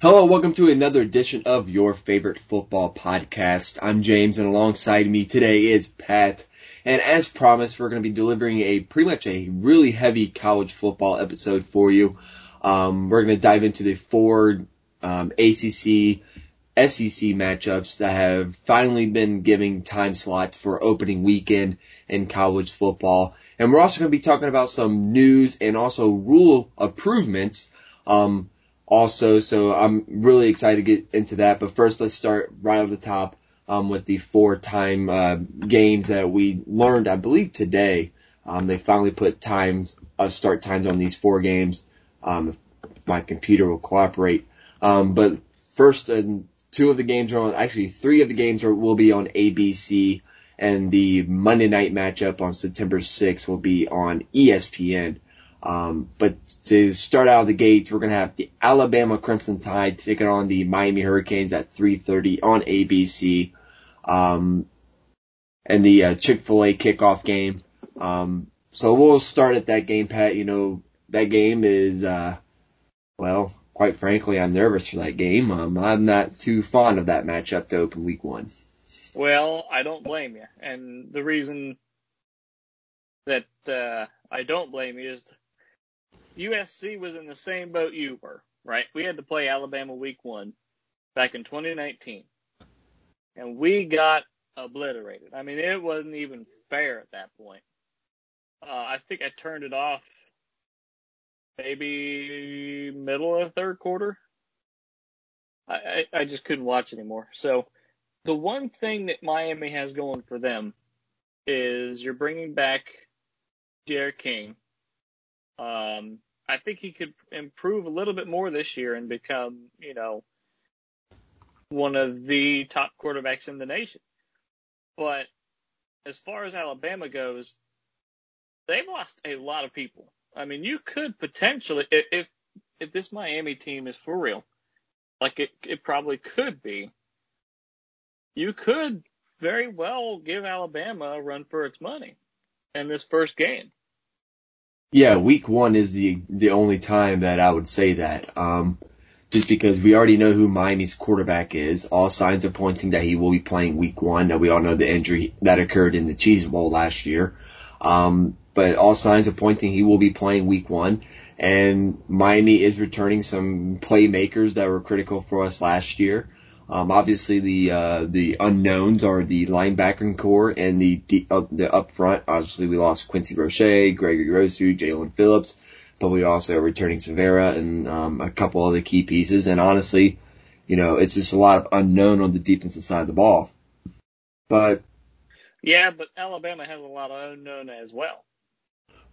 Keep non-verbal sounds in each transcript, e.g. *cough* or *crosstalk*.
Hello, welcome to another edition of your favorite football podcast. I'm James and alongside me today is Pat. And as promised, we're going to be delivering a pretty much a really heavy college football episode for you. Um, we're going to dive into the four um, ACC, SEC matchups that have finally been giving time slots for opening weekend in college football. And we're also going to be talking about some news and also rule improvements. Um, also. So I'm really excited to get into that. But first, let's start right off the top um, with the four-time uh, games that we learned, I believe, today. Um, they finally put times, uh, start times on these four games. Um, my computer will cooperate. Um, but first, uh, two of the games are on, actually three of the games are, will be on ABC and the Monday night matchup on September 6th will be on ESPN. Um, but to start out of the gates, we're going to have the Alabama Crimson Tide taking on the Miami Hurricanes at 3.30 on ABC. Um, and the uh, Chick-fil-A kickoff game. Um, so we'll start at that game, Pat. You know, that game is, uh, well, quite frankly, I'm nervous for that game. Um, I'm not too fond of that matchup to open week one. Well, I don't blame you. And the reason that, uh, I don't blame you is USC was in the same boat you were, right? We had to play Alabama week one back in 2019 and we got obliterated. I mean, it wasn't even fair at that point. Uh, I think I turned it off maybe middle of the third quarter. I, I, I just couldn't watch anymore. So the one thing that Miami has going for them is you're bringing back D'Eriq King. Um, I think he could improve a little bit more this year and become, you know, one of the top quarterbacks in the nation. But as far as Alabama goes, they've lost a lot of people. I mean, you could potentially, if if this Miami team is for real, like it it probably could be, you could very well give Alabama a run for its money in this first game. Yeah, week one is the the only time that I would say that. Um, just because we already know who Miami's quarterback is. All signs are pointing that he will be playing week one. That we all know the injury that occurred in the Cheese Bowl last year. Um, but all signs are pointing he will be playing week one. And Miami is returning some playmakers that were critical for us last year. Um, obviously the, uh, the unknowns are the linebacking core and the, uh, the up front. Obviously we lost Quincy Roche, Gregory Rousseau, Jaelan Phillips, but we also are returning Severa and, um, a couple other key pieces. And honestly, you know, it's just a lot of unknown on the defensive side of the ball. But. Yeah, but Alabama has a lot of unknown as well.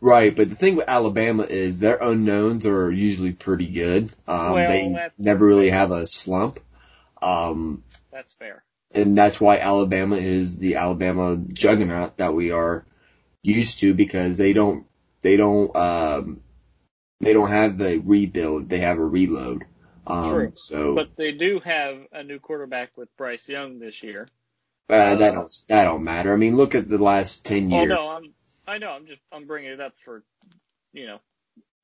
Right, but the thing with Alabama is their unknowns are usually pretty good. Um, well, they never really have a slump. Um, that's fair. And that's why Alabama is the Alabama juggernaut that we are used to because they don't, they don't, um, they don't have the rebuild. They have a reload. Um, True. So, but they do have a new quarterback with Bryce Young this year. Uh, that don't, that don't matter. I mean, look at the last 10 years. Oh, no, I'm, I know. I'm just, I'm bringing it up for, you know,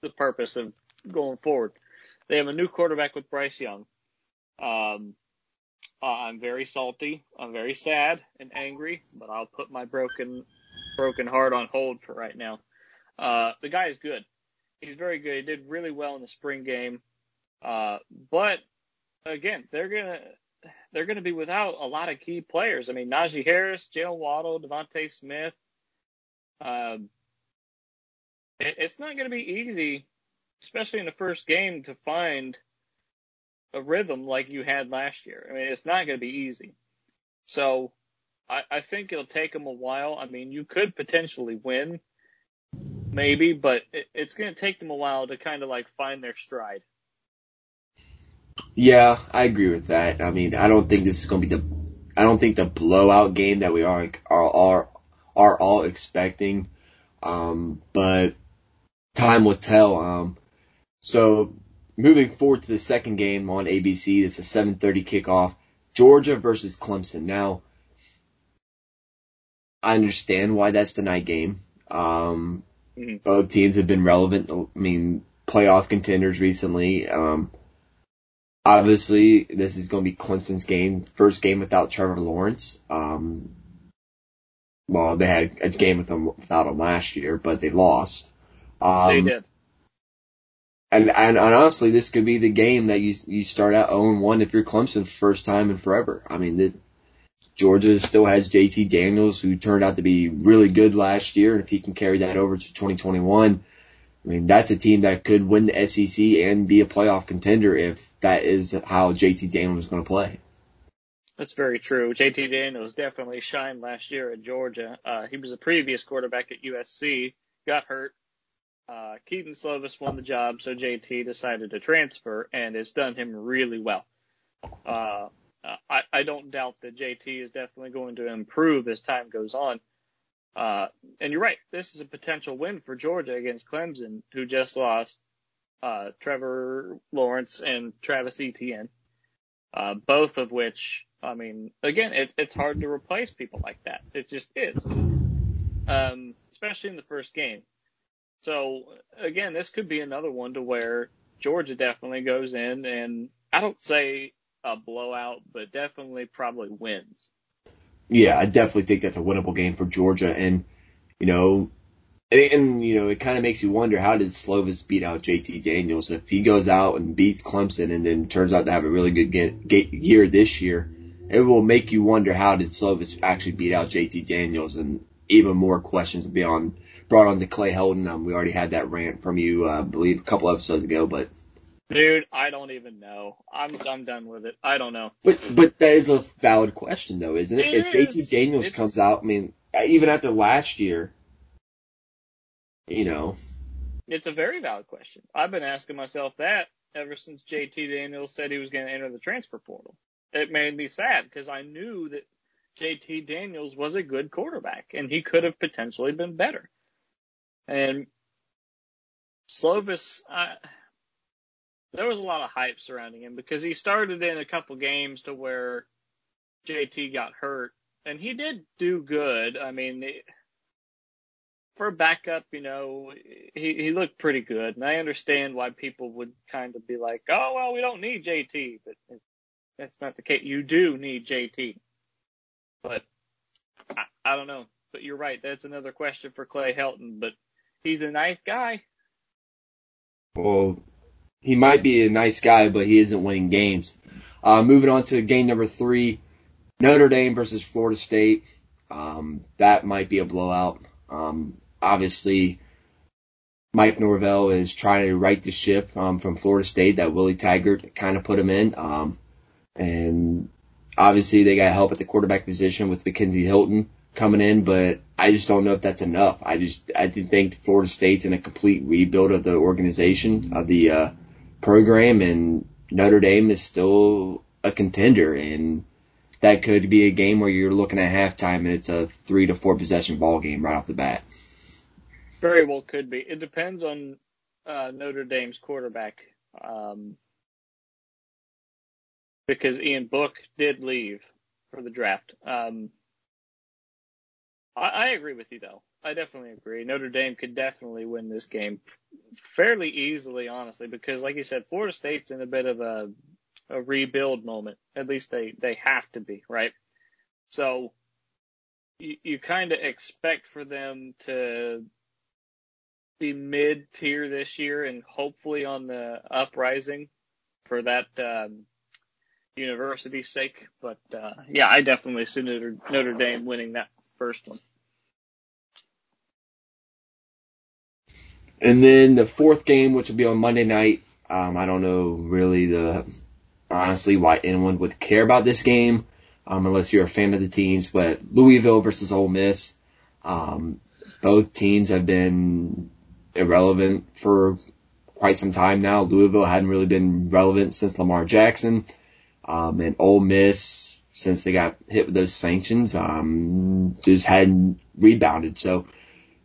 the purpose of going forward. They have a new quarterback with Bryce Young. Um, uh, I'm very salty. I'm very sad and angry, but I'll put my broken, broken heart on hold for right now. Uh, the guy is good. He's very good. He did really well in the spring game. Uh, but again, they're gonna, they're gonna be without a lot of key players. I mean, Najee Harris, Jaylen Waddle, DeVonta Smith. Um, it, it's not gonna be easy, especially in the first game, to find – a rhythm like you had last year. I mean, it's not going to be easy. So I, I think it'll take them a while. I mean, you could potentially win, maybe, but it, it's going to take them a while to kind of like find their stride. Yeah, I agree with that. I mean, I don't think this is going to be the, I don't think the blowout game that we are are are, are all expecting. Um, but time will tell. Um, so moving forward to the second game on ABC, it's a 7:30 kickoff. Georgia versus Clemson. Now, I understand why that's the night game. Um, mm-hmm. Both teams have been relevant. I mean, playoff contenders recently. Um, obviously this is going to be Clemson's game, first game without Trevor Lawrence. Um, well, they had a game with him without him last year, but they lost. Um, they did. And, and, and honestly, this could be the game that you you start out 0 1 if you're Clemson first time in forever. I mean, the, Georgia still has JT Daniels, who turned out to be really good last year, and if he can carry that over to 2021, I mean, that's a team that could win the SEC and be a playoff contender if that is how JT Daniels is going to play. That's very true. JT Daniels definitely shined last year at Georgia. Uh, he was a previous quarterback at USC, got hurt, uh, Kedon Slovis won the job, so JT decided to transfer, and it's done him really well. Uh, I, I don't doubt that JT is definitely going to improve as time goes on. Uh, and you're right, this is a potential win for Georgia against Clemson, who just lost uh, Trevor Lawrence and Travis Etienne, uh, both of which, I mean, again, it, it's hard to replace people like that. It just is, um, especially in the first game. So again, this could be another one to where Georgia definitely goes in and I don't say a blowout, but definitely probably wins. Yeah, I definitely think that's a winnable game for Georgia and you know and, you know, it kind of makes you wonder how did Slovis beat out JT Daniels? If he goes out and beats Clemson and then turns out to have a really good get, get year this year, it will make you wonder how did Slovis actually beat out JT Daniels and even more questions beyond brought on to Clay Helton. Um, we already had that rant from you, uh, I believe, a couple episodes ago, but. Dude, I don't even know. I'm I'm done with it. I don't know. But but that is a valid question though, isn't it? it if JT Daniels it's... comes out, I mean, even after last year, you know. It's a very valid question. I've been asking myself that ever since JT Daniels said he was going to enter the transfer portal. It made me sad because I knew that JT Daniels was a good quarterback and he could have potentially been better. And Slovis, uh, there was a lot of hype surrounding him because he started in a couple games to where JT got hurt, and he did do good. I mean, for a backup, you know, he he looked pretty good, and I understand why people would kind of be like, "Oh, well, we don't need JT," but that's not the case. You do need JT, but I, I don't know. But you're right. That's another question for Clay Helton. But he's a nice guy. Well, he might be a nice guy, but he isn't winning games. Uh, moving on to game number three, Notre Dame versus Florida State. Um, that might be a blowout. Um, obviously, Mike Norvell is trying to right the ship um, from Florida State that Willie Taggart kind of put him in. Um, and obviously, they got help at the quarterback position with McKenzie Milton coming in, but I just don't know if that's enough. I just I think Florida State's in a complete rebuild of the organization of the uh, program, and Notre Dame is still a contender, and that could be a game where you're looking at halftime and it's a three to four possession ball game right off the bat. Very well could be. It depends on uh, Notre Dame's quarterback. Um, because Ian Book did leave for the draft. Um, I, I agree with you though. I definitely agree. Notre Dame could definitely win this game fairly easily, honestly, because like you said, Florida State's in a bit of a a rebuild moment. At least they they have to be, right? So you, you kind of expect for them to be mid tier this year and hopefully on the uprising for that um, university's sake. But uh, yeah, I definitely see Notre, Notre Dame winning that first one. And then the fourth game, which will be on Monday night. Um, I don't know really the honestly why anyone would care about this game, um, unless you're a fan of the teams. But Louisville versus Ole Miss. Um, both teams have been irrelevant for quite some time now. Louisville hadn't really been relevant since Lamar Jackson. Um, and Ole Miss, since they got hit with those sanctions, um, just hadn't rebounded. So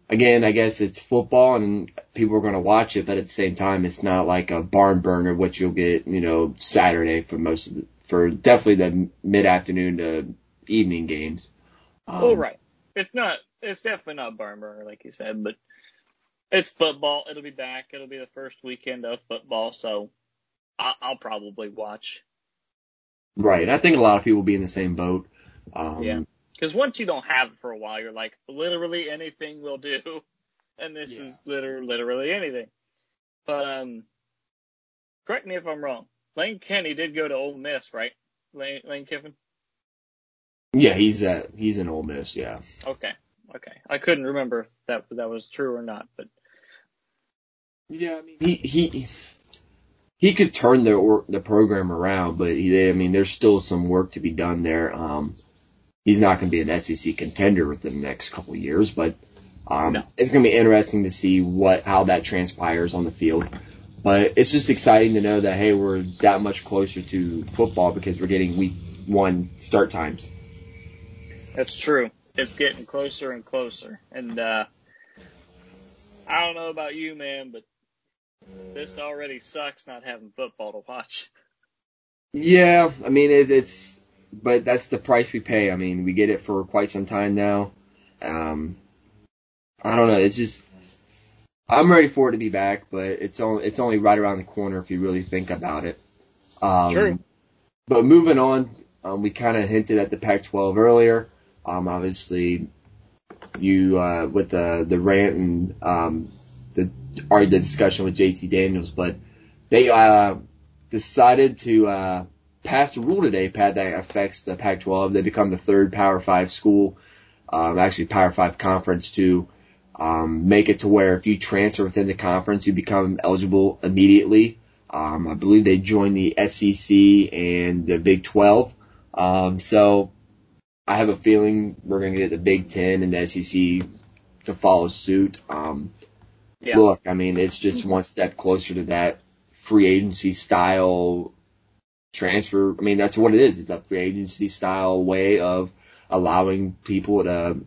again, I guess it's football and people are going to watch it, but at the same time, it's not like a barn burner, which you'll get, you know, Saturday for most of the, for definitely the mid afternoon to evening games. Um, oh, right. It's not, it's definitely not barn burner, like you said, but it's football. It'll be back. It'll be the first weekend of football. So I- I'll probably watch. Right. I think a lot of people will be in the same boat. Um, Yeah. Because once you don't have it for a while, you're like, literally anything will do. *laughs* And this Yeah. is literally, literally anything. But, um, correct me if I'm wrong. Lane Kenny did go to Ole Miss, right? Lane, Lane Kiffin? Yeah, he's at he's in Ole Miss. Yeah. Okay. Okay. I couldn't remember if that, that was true or not, but Yeah, I mean he he he could turn the or, the program around, but he, I mean there's still some work to be done there. Um, he's not going to be an SEC contender within the next couple of years, but um, No. it's going to be interesting to see what how that transpires on the field. But it's just exciting to know that hey, we're that much closer to football because we're getting week one start times. That's true. It's getting closer and closer. And uh I don't know about you, man, but this already sucks not having football to watch. Yeah, I mean it, it's, but that's the price we pay. I mean we get it for quite some time now. Um, I don't know. It's just I'm ready for it to be back, but it's only it's only right around the corner if you really think about it. Um, True. But moving on, um, we kind of hinted at the Pac-12 earlier. Um, obviously, you uh, with the the rant and um, the or the discussion with JT Daniels, but they uh, decided to uh, pass a rule today, Pat, that affects the Pac-12. They become the third Power Five school, um, actually Power Five conference to um, make it to where if you transfer within the conference, you become eligible immediately. Um, I believe they joined the SEC and the Big 12. Um, so I have a feeling we're going to get the Big 10 and the SEC to follow suit. Um, Yeah. Look, I mean, it's just one step closer to that free agency style transfer. I mean, that's what it is. It's a free agency style way of allowing people to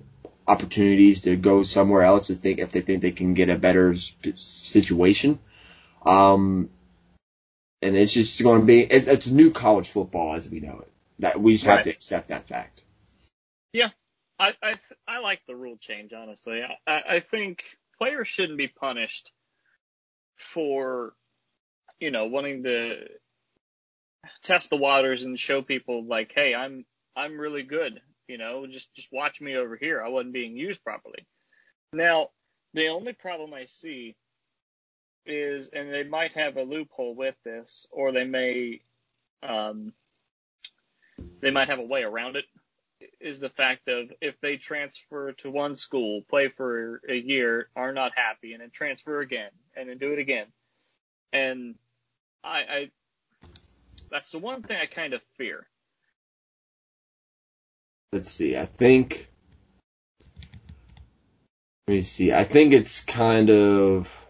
opportunities to go somewhere else to think if they think they can get a better situation. Um, and it's just going to be it's, it's new college football as we know it. That we just have to accept that fact. Yeah, I I, th- I like the rule change honestly. I I think players shouldn't be punished for you know wanting to test the waters and show people like, hey, I'm I'm really good. You know, just just watch me over here. I wasn't being used properly. Now, the only problem I see is, and they might have a loophole with this, or they may um, they might have a way around it is the fact of if they transfer to one school, play for a year, are not happy, and then transfer again, and then do it again. And I, I that's the one thing I kind of fear. Let's see. I think. Let me see. I think it's kind of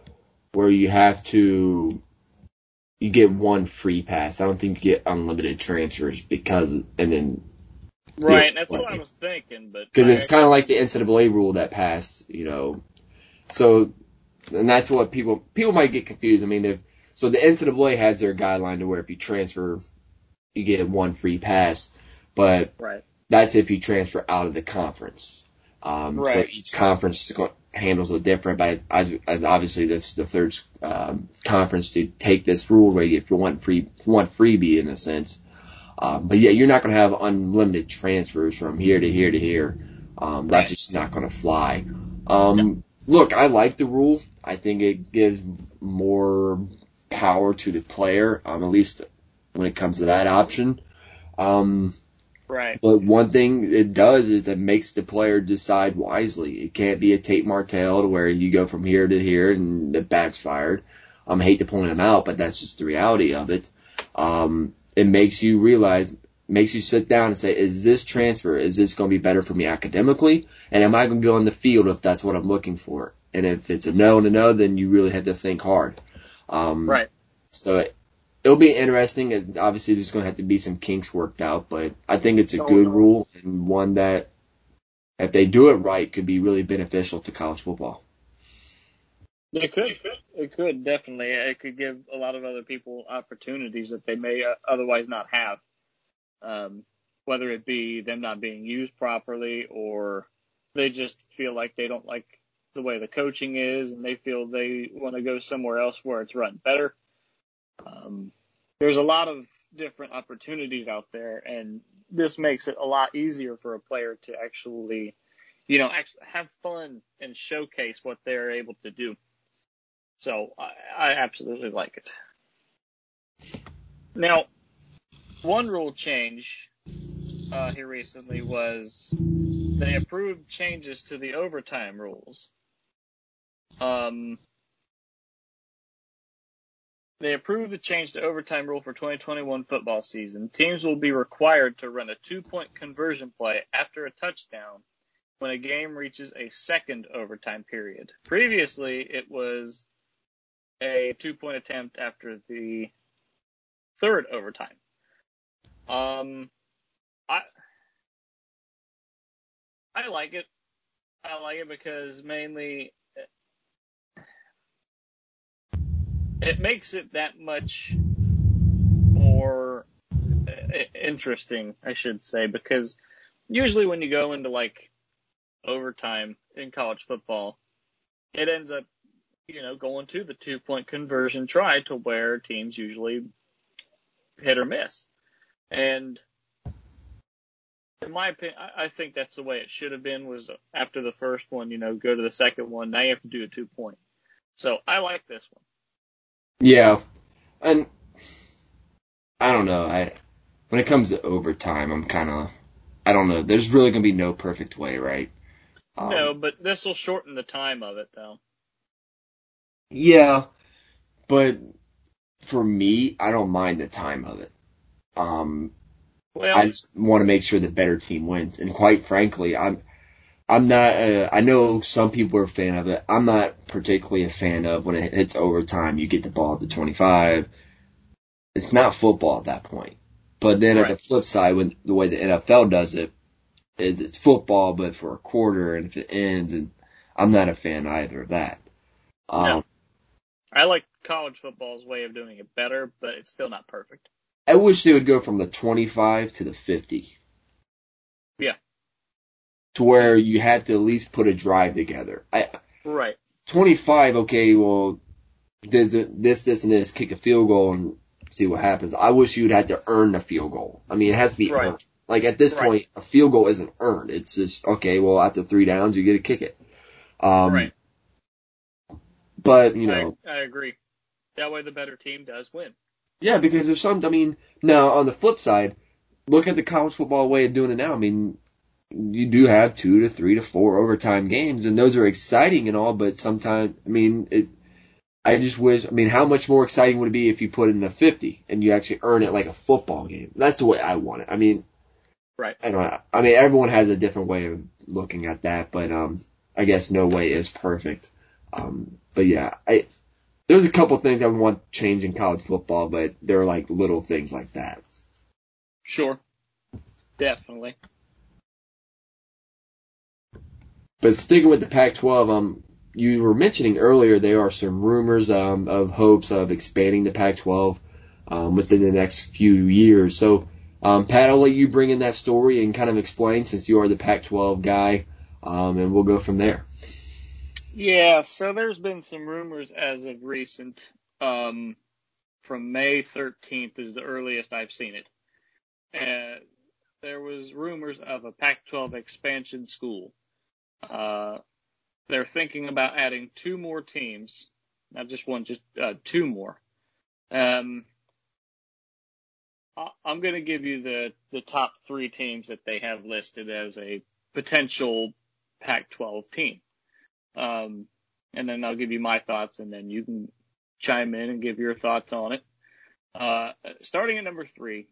where you have to. You get one free pass. I don't think you get unlimited transfers because, and then Right, Yeah, that's what I was thinking, but because it's kind of like the NCAA rule that passed, you know. So, and that's what people people might get confused. I mean, if so, the NCAA has their guideline to where if you transfer, you get one free pass, but right, that's if you transfer out of the conference. Um, So each conference handles it different, but I, I, obviously that's the third um, conference to take this rule where if you want free want freebie in a sense. Um, but yeah, you're not going to have unlimited transfers from here to here to here. Um, that's just not going to fly. Um, Look, I like the rule. I think it gives more power to the player, um, at least when it comes to that option. Um, right, but one thing it does is it makes the player decide wisely. It can't be a Tate Martell to where you go from here to here and it backfired. Um, I hate to point him out, but that's just the reality of it. Um, it makes you realize, makes you sit down and say, is this transfer, is this going to be better for me academically? And am I going to go on the field if that's what I'm looking for? And if it's a no and a no, then you really have to think hard. Um, right. so it, it'll be interesting. And obviously, there's going to have to be some kinks worked out, but I think it's a Oh, good rule and one that, if they do it right, could be really beneficial to college football. It could. It could definitely. It could give a lot of other people opportunities that they may uh, otherwise not have. Um, whether it be them not being used properly or they just feel like they don't like the way the coaching is and they feel they want to go somewhere else where it's run better. Um, there's a lot of different opportunities out there, and this makes it a lot easier for a player to actually, you know, actually have fun and showcase what they're able to do. So I, I absolutely like it. Now, one rule change uh, here recently was they approved changes to the overtime rules. Um, they approved the change to overtime rule for 2021 football season. Teams will be required to run a two-point conversion play after a touchdown when a game reaches a second overtime period. Previously, it was a two-point attempt after the third overtime. Um, I I like it. I like it because mainly it makes it that much more interesting, I should say, because usually when you go into like overtime in college football, it ends up, you know, going to the two point conversion try to where teams usually hit or miss. And in my opinion, I think that's the way it should have been was after the first one, you know, go to the second one. Now you have to do a two point. So I like this one. Yeah, and I don't know. I when it comes to overtime, I'm kind of I don't know. There's really gonna be no perfect way, right? Um, no, but this will shorten the time of it, though. Yeah, but for me, I don't mind the time of it. Um, well, I just want to make sure the better team wins, and quite frankly, I'm I'm not. Uh, I know some people are a fan of it. I'm not particularly a fan of when it hits overtime. You get the ball at the 25. It's not football at that point. But then right. at the flip side, when the way the NFL does it is it's football, but for a quarter, and if it ends, and I'm not a fan either of that. Um, no. I like college football's way of doing it better, but it's still not perfect. I wish they would go from the 25 to the 50. Yeah to where you had to at least put a drive together. I, right. 25, okay, well, this, this, this, and this, kick a field goal and see what happens. I wish you'd had to earn a field goal. I mean, it has to be right. earned. Like at this right. point, a field goal isn't earned. It's just, okay, well, after three downs, you get to kick it. Um, right. But, you know. I, I agree. That way the better team does win. Yeah, because there's some, I mean, now on the flip side, look at the college football way of doing it now. I mean, you do have two to three to four overtime games, and those are exciting and all, but sometimes, I mean, it, I just wish, I mean, how much more exciting would it be if you put in a 50 and you actually earn it like a football game? That's the way I want it. I mean, right. I don't I mean, everyone has a different way of looking at that, but, um, I guess no way is perfect. Um, but yeah, I, there's a couple things I would want change in college football, but they're like little things like that. Sure. Definitely. But sticking with the Pac-12, um, you were mentioning earlier there are some rumors um, of hopes of expanding the Pac-12 um, within the next few years. So, um, Pat, I'll let you bring in that story and kind of explain since you are the Pac-12 guy, um, and we'll go from there. Yeah, so there's been some rumors as of recent. Um, from May 13th is the earliest I've seen it. Uh, there was rumors of a Pac-12 expansion school. Uh, they're thinking about adding two more teams, not just one, just uh, two more. Um, I- I'm going to give you the the top three teams that they have listed as a potential Pac-12 team, um, and then I'll give you my thoughts, and then you can chime in and give your thoughts on it. Uh, starting at number three,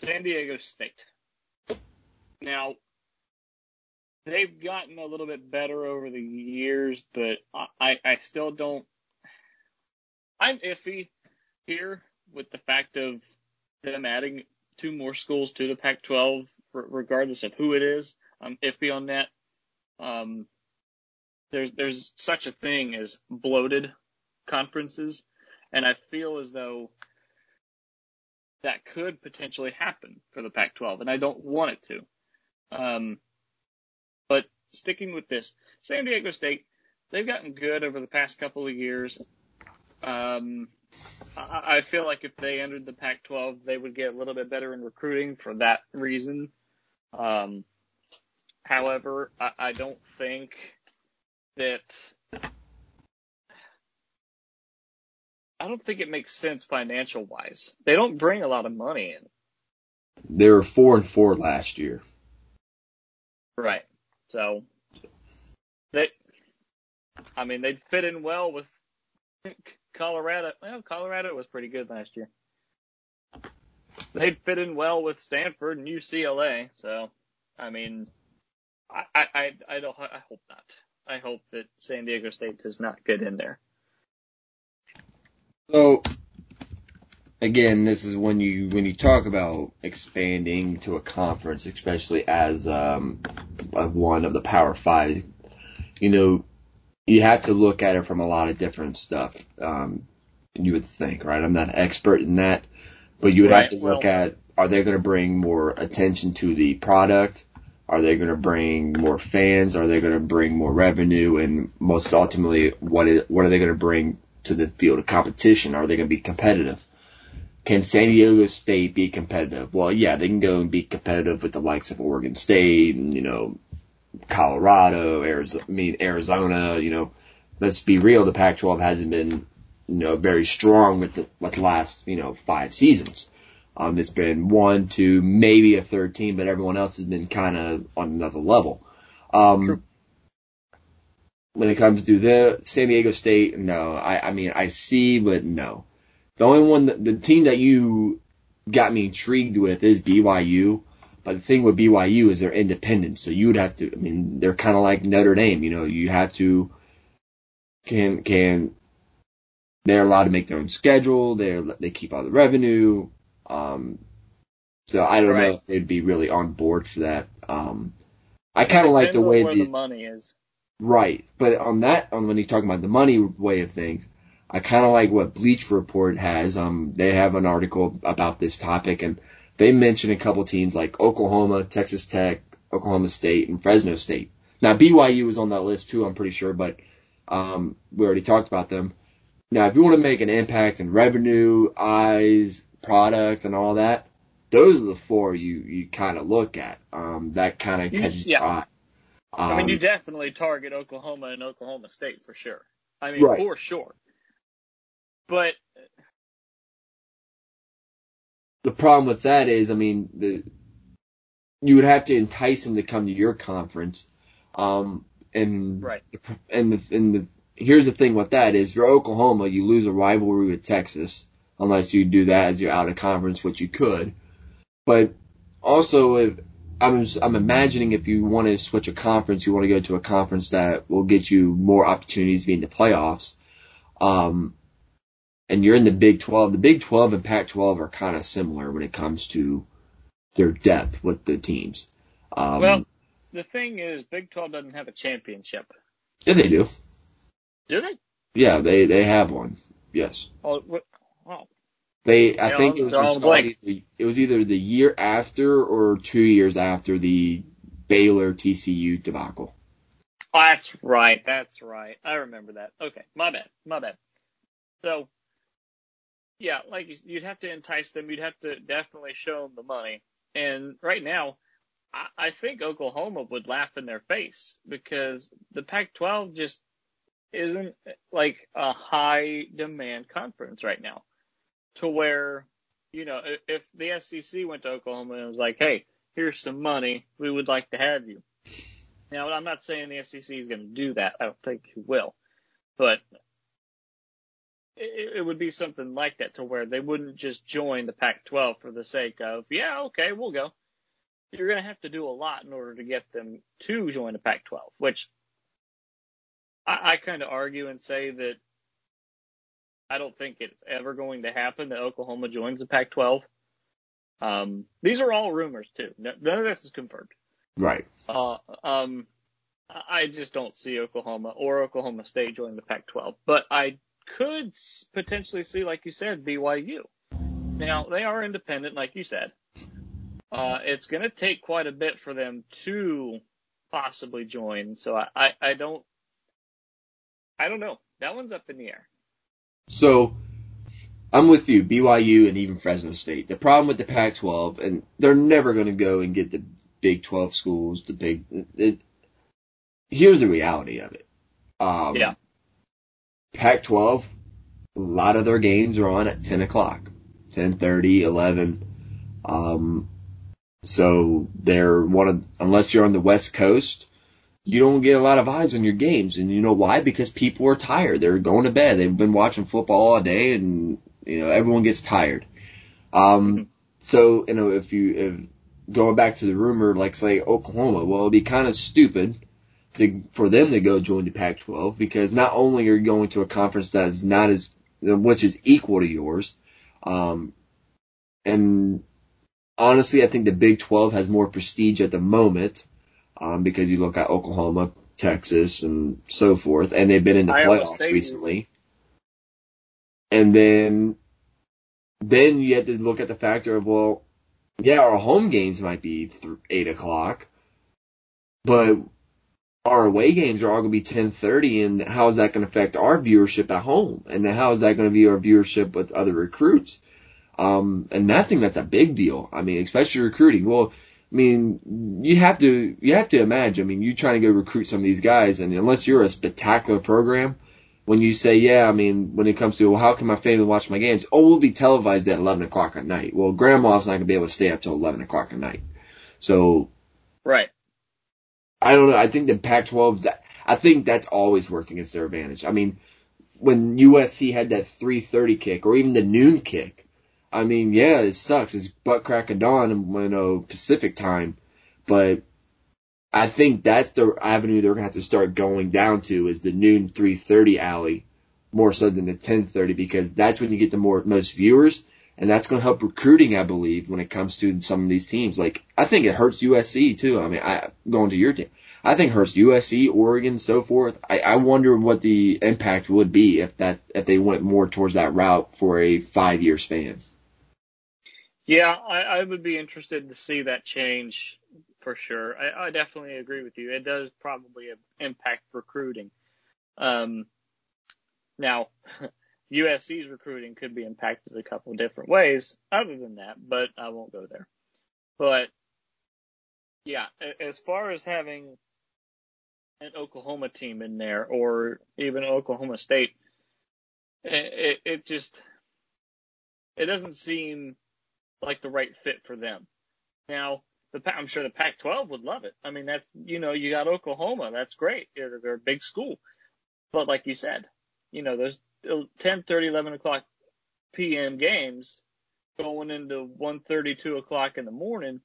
San Diego State. Now, they've gotten a little bit better over the years, but I, I still don't. I'm iffy here with the fact of them adding two more schools to the Pac-12, regardless of who it is. I'm iffy on that. Um, there's there's such a thing as bloated conferences, and I feel as though that could potentially happen for the Pac-12, and I don't want it to. Um, but sticking with this, San Diego State, they've gotten good over the past couple of years. Um, I I feel like if they entered the Pac-12, they would get a little bit better in recruiting for that reason. Um, however, I, I don't think that I don't think it makes sense financial wise. They don't bring a lot of money in. They were four and four last year. Right. So they, I mean, they'd fit in well with Colorado. Well, Colorado was pretty good last year. They'd fit in well with Stanford and UCLA. So, I mean, I, I, I don't, I hope not. I hope that San Diego State does not get in there. So again, this is when you when you talk about expanding to a conference, especially as um, one of the Power Five. You know, you have to look at it from a lot of different stuff. Um, you would think, right? I'm not an expert in that, but you would Right, have to look well- at are they going to bring more attention to the product? Are they going to bring more fans? Are they going to bring more revenue? And most ultimately, what is what are they going to bring to the field of competition? Are they going to be competitive? Can San Diego State be competitive? Well, yeah, they can go and be competitive with the likes of Oregon State and, you know, Colorado, Arizona, I mean, Arizona, you know, let's be real, the Pac-12 hasn't been, you know, very strong with the, with the last, you know, five seasons. Um, it's been one, two, maybe a third team, but everyone else has been kind of on another level. Um, True. when it comes to the San Diego State, no, I, I mean, I see, but no. The only one, that, the team that you got me intrigued with is BYU. But the thing with BYU is they're independent, so you would have to. I mean, they're kind of like Notre Dame. You know, you have to can can they're allowed to make their own schedule. They they keep all the revenue. Um, so I don't know if they'd be really on board for that. Um, I kind of like the way the, the money is. Right, but on that, on when you're talking about the money way of things, I kind of like what Bleacher Report has. Um, they have an article about this topic, and they mention a couple teams like Oklahoma, Texas Tech, Oklahoma State, and Fresno State. Now BYU was on that list too, I'm pretty sure, but um, we already talked about them. Now, if you want to make an impact in revenue, eyes, product, and all that, those are the four you you kind of look at. Um, that kind of catches yeah. your eye. Um, I mean, you definitely target Oklahoma and Oklahoma State for sure. I mean, Right. for sure. But the problem with that is, I mean, the you would have to entice them to come to your conference, um, and Right. and the and the here's the thing with that is, you're Oklahoma, you lose a rivalry with Texas unless you do that as you're out of conference, which you could, but also if I'm I'm imagining if you want to switch a conference, you want to go to a conference that will get you more opportunities to be in the playoffs. Um, and you're in the Big 12. The Big 12 and Pac 12 are kind of similar when it comes to their depth with the teams. Um, well, the thing is, Big 12 doesn't have a championship, yeah, they do. do they? Yeah, they they have one. Yes, Oh, what? Wow. they. I Yeah, think it was they're all installed blank. either, it was either the year after or two years after the Baylor TCU debacle. Oh, that's right. That's right. I remember that. Okay, my bad. My bad. So, yeah, like you, you'd have to entice them. You'd have to definitely show them the money. And right now, I, I think Oklahoma would laugh in their face because the Pac-12 just isn't like a high demand conference right now. To where, you know, if, the SEC went to Oklahoma and was like, "Hey, here's some money. We would like to have you." Now, I'm not saying the SEC is going to do that. I don't think it will, but it, it would be something like that to where they wouldn't just join the Pac-12 for the sake of, yeah, okay, we'll go. You're going to have to do a lot in order to get them to join the Pac-12, which I, I kind of argue and say that I don't think it's ever going to happen that Oklahoma joins the Pac-12. Um, these are all rumors too. No- None of this is confirmed. Right. Uh, um, I just don't see Oklahoma or Oklahoma State joining the Pac-12, but I could potentially see, like you said, BYU. Now they are independent, like you said. Uh, it's going to take quite a bit for them to possibly join, so I, I, I don't, I don't know. That one's up in the air. So I'm with you, BYU and even Fresno State. The problem with the Pac-12, and they're never going to go and get the Big 12 schools, the big. It, here's the reality of it. Um, Yeah. Pac-12, a lot of their games are on at 10 o'clock, 10:30, 11. Um, so they're one of unless you're on the West Coast, you don't get a lot of eyes on your games, and you know why? Because people are tired. They're going to bed. They've been watching football all day, and you know everyone gets tired. Um, Mhm. so you know if you if going back to the rumor, like say Oklahoma, well it'd be kind of stupid to for them to go join the Pac-12 because not only are you going to a conference that's not as which is equal to yours, um, and honestly, I think the Big 12 has more prestige at the moment um, because you look at Oklahoma, Texas, and so forth, and they've been in the Iowa playoffs State. recently. And then, then you have to look at the factor of well, yeah, our home games might be th- eight o'clock, but our away games are all going to be ten thirty, and how is that going to affect our viewership at home? And how is that going to be our viewership with other recruits? Um, and I think that's a big deal. I mean, especially recruiting. Well, I mean, you have to you have to imagine. I mean, you're trying to go recruit some of these guys, and unless you're a spectacular program, when you say, yeah, I mean, when it comes to well, how can my family watch my games? Oh, we'll be televised at eleven o'clock at night. Well, grandma's not gonna be able to stay up till eleven o'clock at night. So Right. I don't know. I think the Pac-12. I think that's always worked against their advantage. I mean, when USC had that 3:30 kick or even the noon kick, I mean, yeah, it sucks. It's butt crack of dawn you know Pacific time, but I think that's the avenue they're gonna have to start going down to is the noon 3:30 alley more so than the 10:30 because that's when you get the more most viewers. And that's to help recruiting, I believe, when it comes to some of these teams. Like, I think it hurts USC too. I mean, I, going to your team, I think hurts USC, Oregon, so forth. I, I wonder what the impact would be if that, if they went more towards that route for a five year span. Yeah, I, I would be interested to see that change for sure. I, I definitely agree with you. It does probably impact recruiting. Um, now, *laughs* USC's recruiting could be impacted a couple different ways other than that, but I won't go there. But yeah, as far as having an Oklahoma team in there or even Oklahoma State, it, it, it just, it doesn't seem like the right fit for them. Now, the I'm sure the Pac-12 would love it. I mean, that's you know, you got Oklahoma, that's great. They're, they're a big school, but like you said, you know, those 10, 30, 11 o'clock p.m. games going into 1:30, 2 o'clock in the morning.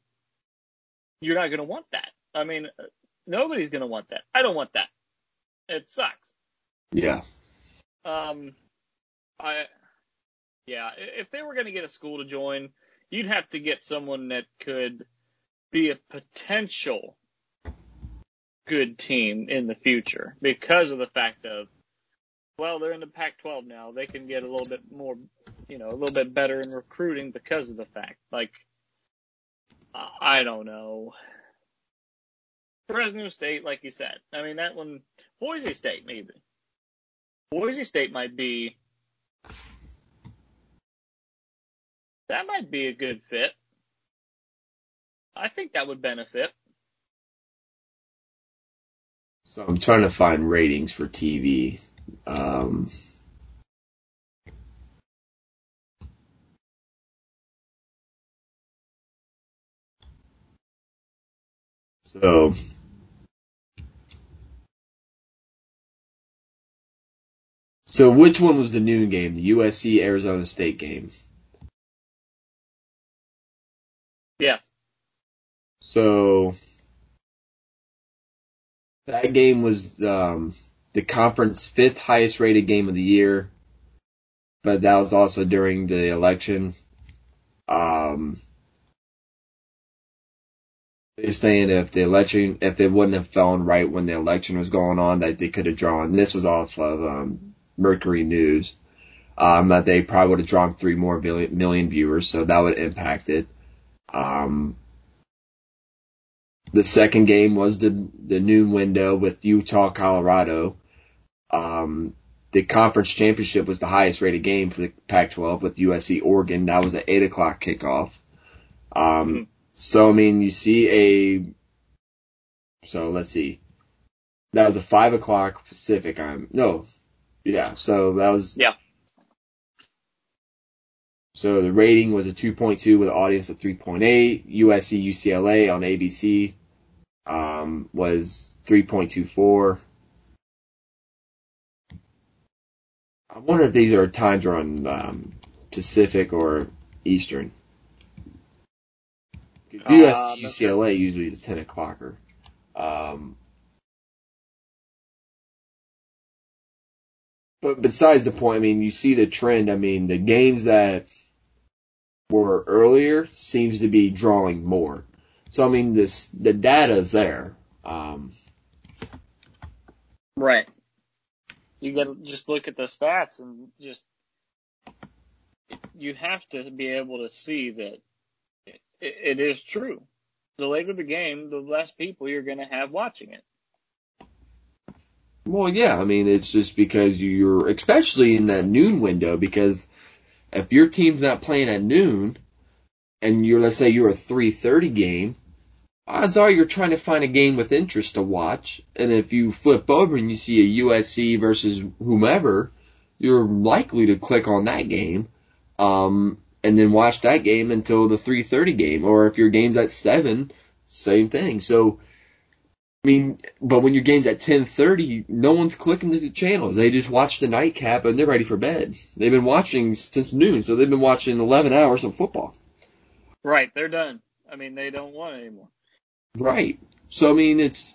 You're not going to want that. I mean, uh, nobody's going to want that. I don't want that. It sucks. Yeah. Um, I, yeah, if they were going to get a school to join, you'd have to get someone that could be a potential good team in the future because of the fact of, well, they're in the Pac-12 now. They can get a little bit more, you know, a little bit better in recruiting because of the fact, like, I don't know. Fresno State, like you said. I mean, that one, Boise State, maybe. Boise State might be, that might be a good fit. I think that would benefit. So I'm trying to find ratings for TV. Um, so So which one was the noon game? The USC Arizona State game. Yes. So that game was um, the conference fifth highest rated game of the year, but that was also during the election. Um, they're saying if the election, if it wouldn't have fallen right when the election was going on, that they could have drawn. This was off of um, Mercury News. Um, that they probably would have drawn three more million, million viewers, so that would impact it. Um, the second game was the the noon window with Utah, Colorado. Um, the conference championship was the highest rated game for the Pac-12 with USC Oregon. That was an eight o'clock kickoff. Um, so I mean, you see a, so let's see, that was a five o'clock Pacific. I'm no, yeah. So that was yeah. So the rating was a 2.2 with an audience of 3.8. USC UCLA on ABC um, was 3.24. I wonder if these are times are on um, Pacific or Eastern. US uh, UCLA usually is a 10 o'clocker. Um, but besides the point, I mean, you see the trend. I mean, the games that were earlier seems to be drawing more. So I mean, this the data's there. Um, right. You got to just look at the stats and just you have to be able to see that it, it is true. The later the game, the less people you're going to have watching it. Well, yeah, I mean, it's just because you're, especially in that noon window, because if your team's not playing at noon, and you're, let's say you're a 3.30 game, odds are you're trying to find a game with interest to watch. And if you flip over and you see a USC versus whomever, you're likely to click on that game, um, and then watch that game until the 3.30 game. Or if your game's at 7, same thing. So, I mean, but when your game's at 10:30, no one's clicking the channels. They just watch the nightcap and they're ready for bed. They've been watching since noon, so they've been watching 11 hours of football. Right, they're done. I mean, they don't want it anymore. Right. So I mean, it's.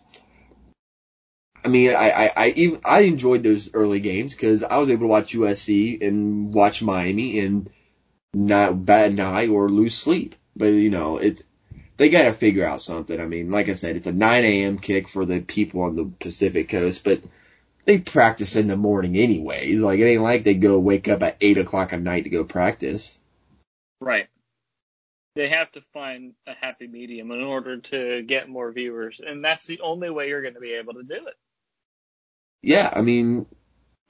I mean, I I I, even, I enjoyed those early games because I was able to watch USC and watch Miami and not bad night or lose sleep. But you know, it's they got to figure out something. I mean, like I said, it's a 9 a.m. kick for the people on the Pacific Coast, but they practice in the morning anyway. Like it ain't like they go wake up at eight o'clock at night to go practice. Right. They have to find a happy medium in order to get more viewers, and that's the only way you're going to be able to do it. Yeah, I mean,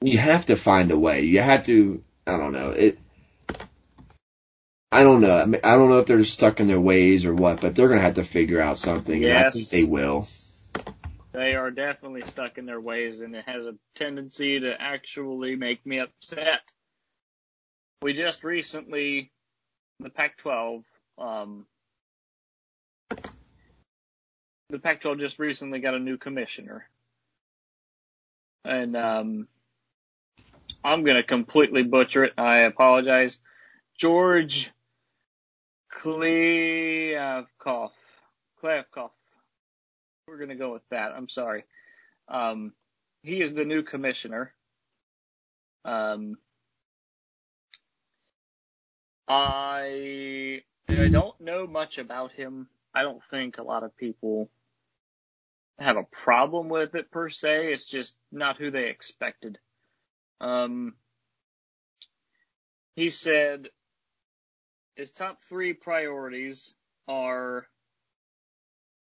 you have to find a way. You have to. I don't know. It I don't know. I, mean, I don't know if they're stuck in their ways or what, but they're going to have to figure out something. Yes. And I think they will. They are definitely stuck in their ways, and it has a tendency to actually make me upset. We just recently, the Pac-12, um, the Pac-12 just recently got a new commissioner, and um, I'm going to completely butcher it. I apologize. George Kliavkoff. Kliavkoff. We're going to go with that. I'm sorry. Um, he is the new commissioner. Um, I I don't know much about him. I don't think a lot of people have a problem with it per se. It's just not who they expected. Um, he said his top three priorities are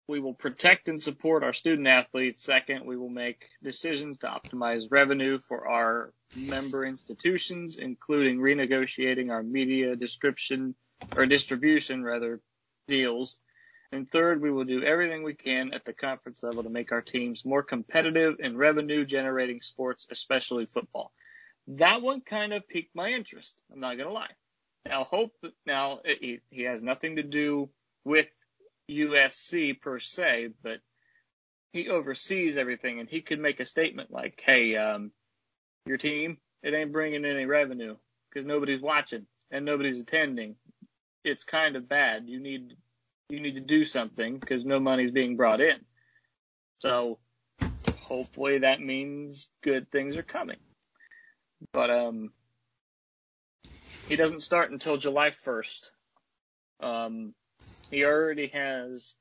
we will protect and support our student athletes. Second, we will make decisions to optimize revenue for our member institutions, including renegotiating our media description or distribution rather deals. And third, we will do everything we can at the conference level to make our teams more competitive in revenue generating sports, especially football. That one kind of piqued my interest. I'm not going to lie. Now, hope now he, he has nothing to do with USC per se, but he oversees everything, and he could make a statement like, "Hey, um, your team, it ain't bringing any revenue because nobody's watching and nobody's attending. It's kind of bad. You need you need to do something because no money's being brought in. So hopefully that means good things are coming. But um, he doesn't start until July 1st. Um, he already has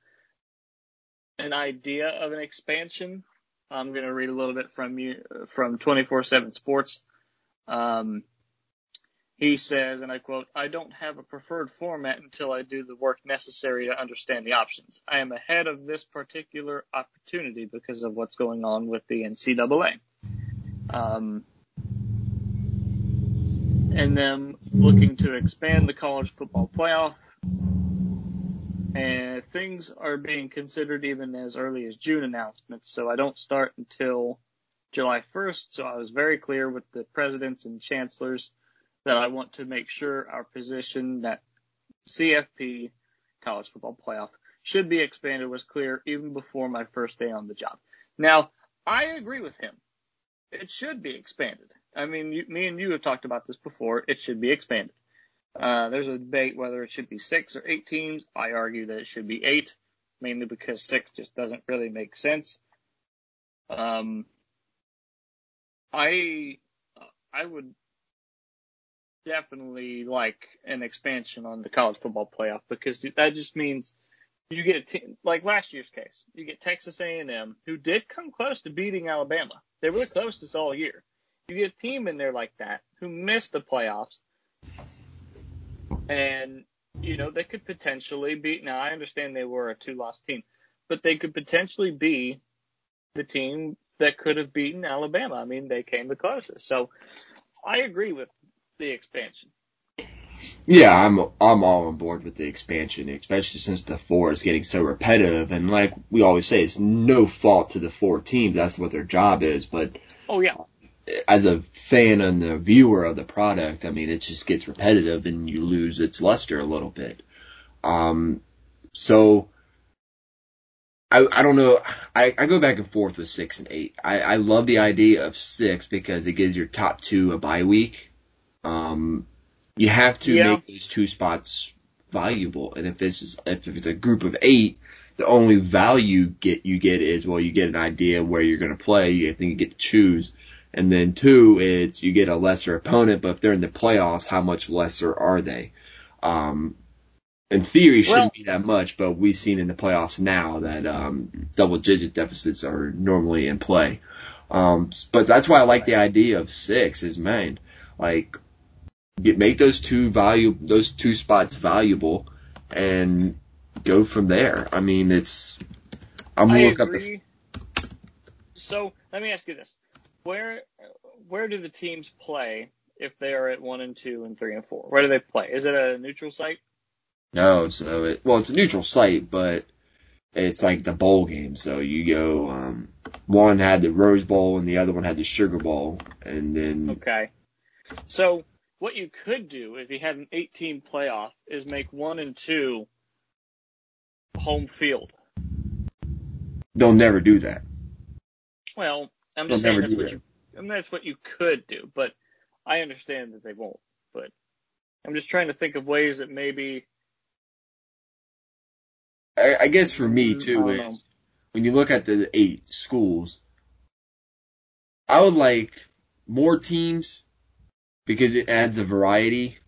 an idea of an expansion. I'm going to read a little bit from you from 24/7 Sports. Um, he says, and I quote, I don't have a preferred format until I do the work necessary to understand the options. I am ahead of this particular opportunity because of what's going on with the NCAA. Um, and them looking to expand the college football playoff. And things are being considered even as early as June announcements. So I don't start until July 1st. So I was very clear with the presidents and chancellors that I want to make sure our position that CFP, college football playoff, should be expanded was clear even before my first day on the job. Now, I agree with him. It should be expanded. I mean, you, me and you have talked about this before. It should be expanded. Uh, there's a debate whether it should be six or eight teams. I argue that it should be eight, mainly because six just doesn't really make sense. Um, I I would definitely like an expansion on the college football playoff because that just means you get a team like last year's case. You get Texas A&M, who did come close to beating Alabama. They were the closest all year. You get a team in there like that who missed the playoffs, and you know they could potentially be. Now I understand they were a two-loss team, but they could potentially be the team that could have beaten Alabama. I mean, they came the closest. So I agree with the expansion. Yeah, I'm I'm all on board with the expansion, especially since the four is getting so repetitive. And like we always say, it's no fault to the four teams. That's what their job is. But oh yeah, as a fan and the viewer of the product, I mean, it just gets repetitive and you lose its luster a little bit. Um, so I, I don't know. I, I go back and forth with six and eight. I, I love the idea of six because it gives your top two a bye week. Um, you have to Yeah. make those two spots valuable. And if this is, if it's a group of eight, the only value get you get is, well, you get an idea where you're going to play. You think you get to choose. And then two, it's you get a lesser opponent, but if they're in the playoffs, how much lesser are they? Um, in theory, it shouldn't Well- be that much, but we've seen in the playoffs now that um, double digit deficits are normally in play. Um, but that's why I like the idea of six. Is man, like get make those two value those two spots valuable, and go from there. I mean, it's I'm gonna I look up the agree. So let me ask you this: where where do the teams play if they are at one and two and three and four? Where do they play? Is it a neutral site? No, so it well, it's a neutral site, but it's like the bowl game. So you go, um, one had the Rose Bowl and the other one had the Sugar Bowl, and then Okay. So what you could do if you had an 18 playoff is make one and two home field. they'll never do that. Well, I'm They'll just saying that's what that. you, I mean, that's what you could do, but I understand that they won't. But I'm just trying to think of ways that maybe I, I guess for me Mm, too is know. when you look at the eight schools, I would like more teams because it adds a variety.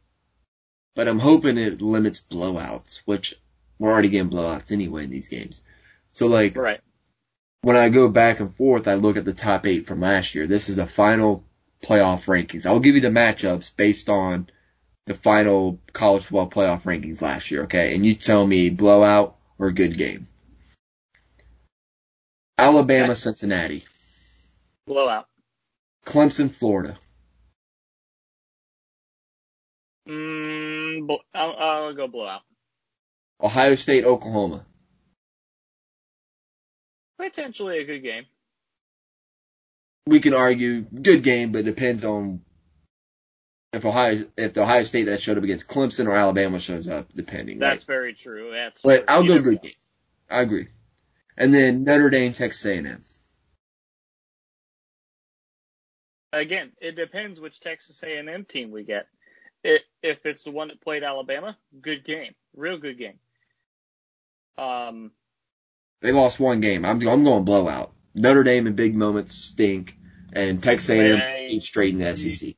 But I'm hoping it limits blowouts, which we're already getting blowouts anyway in these games. So like right. When I go back and forth, I look at the top eight from last year. This is the final playoff rankings. I'll give you the matchups based on the final college football playoff rankings last year, okay? And you tell me blowout or good game. Alabama, Cincinnati. Blowout. Clemson, Florida. Mm, I'll, I'll go blowout. Ohio State, Oklahoma. Potentially a good game. We can argue good game, but it depends on if Ohio if the Ohio State that showed up against Clemson or Alabama shows up, depending. right? That's very true. That's But. I'll go good know. game. I agree. And then Notre Dame, Texas A&M. Again, it depends which Texas A&M team we get. It, if it's the one that played Alabama, good game, real good game. Um, They lost one game. I'm I'm going blowout. Notre Dame in big moments stink, and Texas A&M ain't straight in the SEC.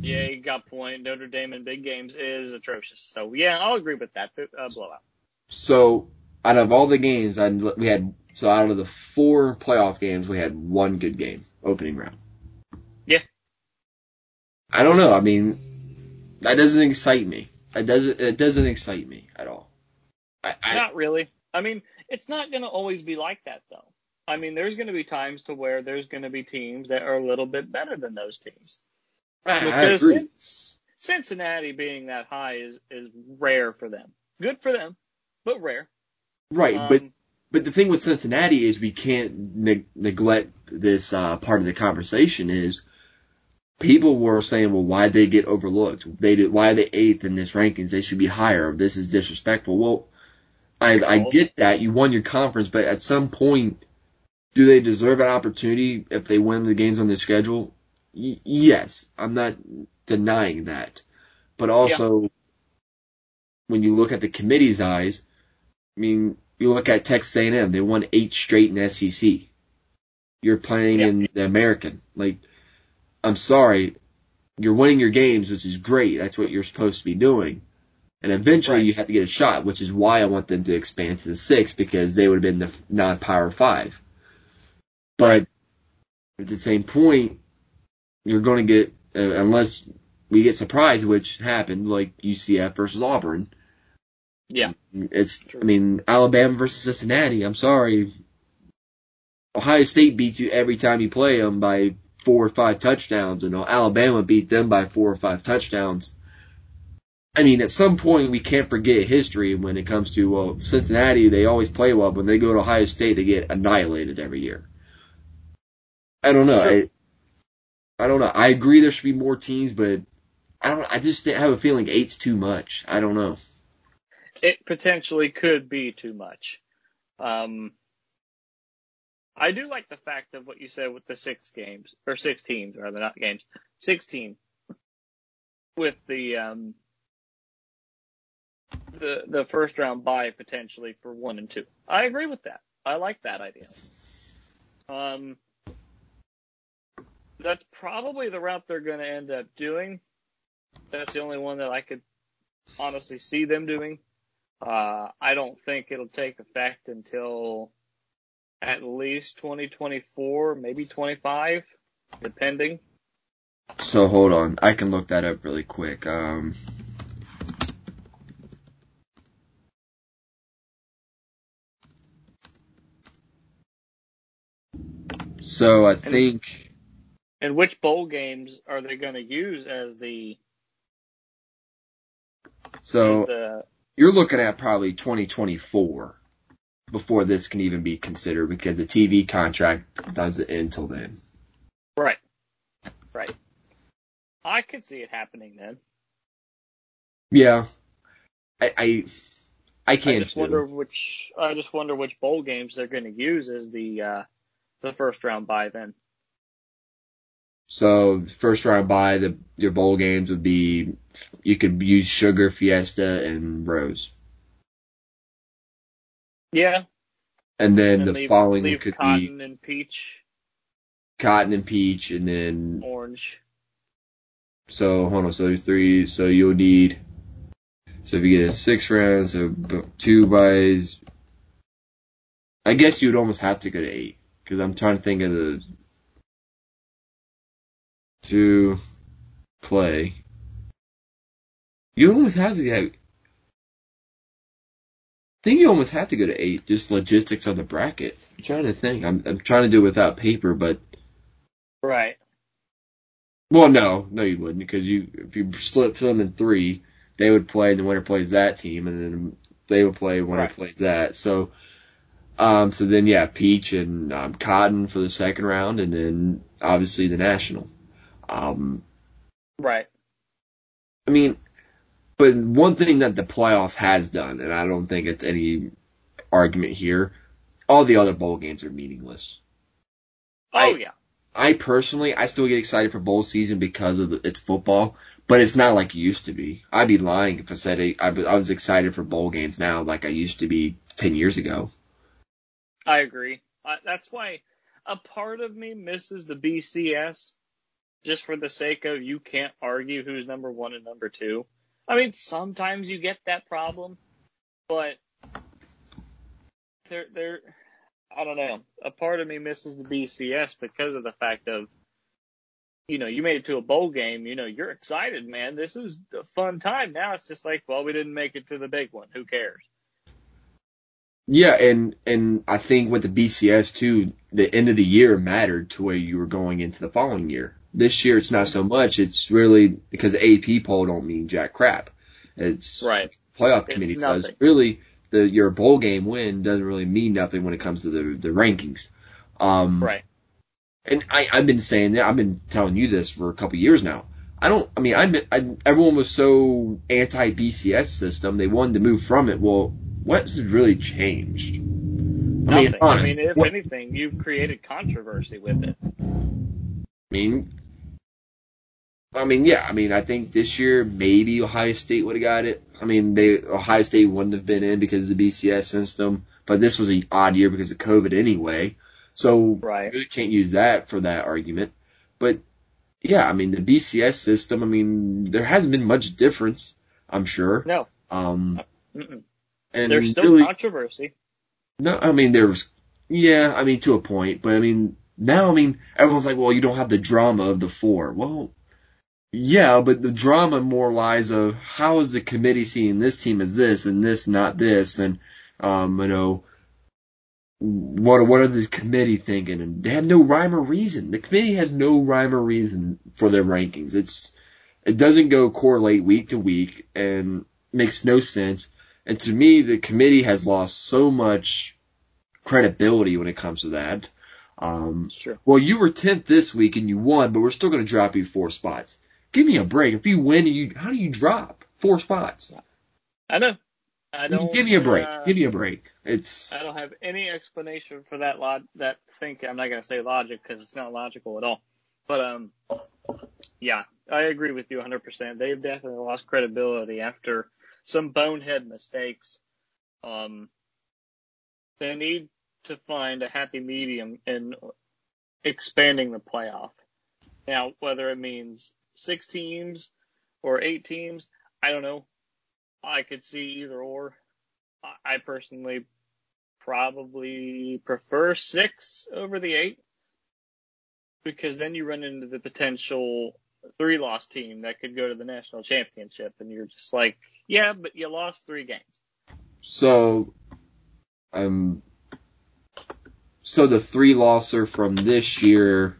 yeah, you got point. Notre Dame in big games is atrocious. So yeah, I'll agree with that. Uh, blowout. So out of all the games, I we had so out of the four playoff games, we had one good game opening round. Yeah. I don't know. I mean, that doesn't excite me. It doesn't. It doesn't excite me at all. I, I, Not really. I mean, it's not going to always be like that though. I mean, there's going to be times to where there's going to be teams that are a little bit better than those teams. I, I Because agree. since Cincinnati being that high is is rare for them. Good for them, but rare. Right, Um, but but the thing with Cincinnati is we can't neg- neglect this uh, part of the conversation is people were saying, well, why they get overlooked? They did, why are they eighth in this rankings? They should be higher. This is disrespectful. Well, I I get that you won your conference, but at some point, do they deserve an opportunity if they win the games on their schedule? Y- yes, I'm not denying that, but also when you look at the committee's eyes, I mean, you look at Texas A&M, they won eight straight in SEC. You're playing Yeah. in the American. Like, I'm sorry, you're winning your games, which is great. That's what you're supposed to be doing. And eventually Right. you have to get a shot, which is why I want them to expand to the six because they would have been the non-power five. But at the same point, you're going to get, uh, unless we get surprised, which happened, like UCF versus Auburn. yeah, It's, True. I mean, Alabama versus Cincinnati. I'm sorry. Ohio State beats you every time you play them by four or five touchdowns, and Alabama beat them by four or five touchdowns. I mean, at some point, we can't forget history when it comes to, well, Cincinnati, they always play well. When they go to Ohio State, they get annihilated every year. I don't know. Sure. I, I don't know. I agree there should be more teams, but I don't, I just have a feeling eight's too much. I don't know. it potentially could be too much. Um, I do like the fact of what you said with the six games or six teams rather not games, sixteen with the um the the first round bye potentially for one and two. I agree with that. I like that idea. Um, that's probably the route they're going to end up doing. That's the only one that I could honestly see them doing. Uh, I don't think it'll take effect until at least 2024, maybe 25, depending. So hold on, I can look that up really quick. Um, so I think And which bowl games are they going to use as the so. as the You're looking at probably 2024 before this can even be considered because the TV contract doesn't end till then. right, right? I could see it happening then. Yeah, I I, I I can't. I just too. wonder which I just wonder which bowl games they're going to use as the uh, the first round bye then. So first round by the your bowl games would be you could use Sugar, Fiesta, and Rose, Yeah, and then and the leave, following leave could be cotton and peach, Cotton and Peach, and then orange. so hold on, so three, so you'll need so if you get a six round, so two byes, I guess you'd almost have to go to eight because I'm trying to think of the to play. You almost have to get. I think you almost have to go to eight. Just logistics of the bracket. I'm trying to think. I'm I'm trying to do it without paper, but Right. well, no, no, you wouldn't because you if you split them in three, they would play and the winner plays that team, and then they would play winner Right. plays that. So, um, so then yeah, Peach and um, Cotton for the second round, and then obviously the national. Um, Right. I mean, but one thing that the playoffs has done, and I don't think it's any argument here, all the other bowl games are meaningless. Oh I- yeah. I personally, I still get excited for bowl season because of the, it's football, but it's not like it used to be. I'd be lying if I said I, I was- I was excited for bowl games now like I used to be 10 years ago. I agree. I, that's why a part of me misses the BCS just for the sake of you can't argue who's number one and number two. I mean, sometimes you get that problem, but they're, they're, I don't know. A part of me misses the BCS because of the fact of, you know, you made it to a bowl game, you know, you're excited, man. This is a fun time. Now it's just like, well, we didn't make it to the big one. Who cares? Yeah, and, and I think with the BCS too, the end of the year mattered to where you were going into the following year. this year it's not so much. It's really because the AP poll don't mean jack crap. It's Right. playoff It's committee says nothing. really the your bowl game win doesn't really mean nothing when it comes to the the rankings. Um, Right. and I, I've been saying that, I've been telling you this for a couple years now. I don't, I mean, I, I everyone was so anti BCS system, they wanted to move from it. Well, what's really changed? I mean, Nothing. I mean, if what- anything, you've created controversy with it. I mean, I mean, yeah, I mean, I think this year maybe Ohio State would have got it. I mean, they Ohio State wouldn't have been in because of the BCS system, but this was an odd year because of COVID anyway. So Right. really can't use that for that argument. But yeah, I mean, the BCS system, I mean, there hasn't been much difference, I'm sure. No. Um, Mm-mm. And There's still really, controversy. no, I mean, there's yeah, I mean, to a point, but I mean, now, I mean, everyone's like, well, you don't have the drama of the four. Well, yeah, but the drama more lies of how is the committee seeing this team as this and this not this, and um, you know, what what are the committee thinking? And they have no rhyme or reason. The committee has no rhyme or reason for their rankings. It's it doesn't go correlate week to week and makes no sense. And to me, the committee has lost so much credibility when it comes to that. Um, true. well, you were tenth this week and you won, but we're still going to drop you four spots. Give me a break. If you win, you how do you drop four spots? I know. I don't. Give me a break. uh, Give me a break. It's I don't have any explanation for that log that think I'm not gonna say logic because it's not logical at all. But um, yeah, I agree with you 100%. They've definitely lost credibility after some bonehead mistakes. Um, they need to find a happy medium in expanding the playoff. Now, whether it means six teams or eight teams, I don't know. I could see either or. I- personally probably prefer six over the eight because then you run into the potential three loss team that could go to the national championship and you're just like, yeah, but you lost three games. so um so the three losser from this year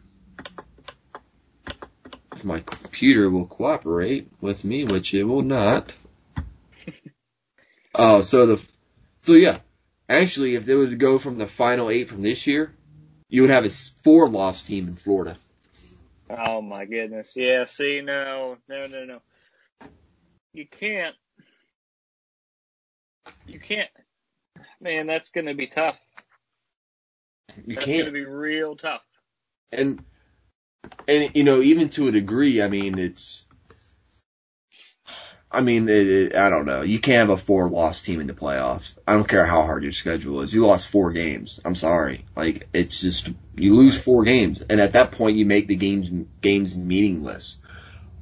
if my computer will cooperate with me, which it will not. *laughs* Oh, so the so yeah. Actually, if they were to go from the final eight from this year, you would have a four loss team in Florida. Oh my goodness. Yeah, see, no, no, no, no. You can't. You can't. Man, that's going to be tough. You That's can't. going to be real tough. and and you know even to a degree i mean it's i mean it, it, i don't know you can't have a four loss team in the playoffs i don't care how hard your schedule is you lost four games i'm sorry like it's just you lose four games and at that point you make the games games meaningless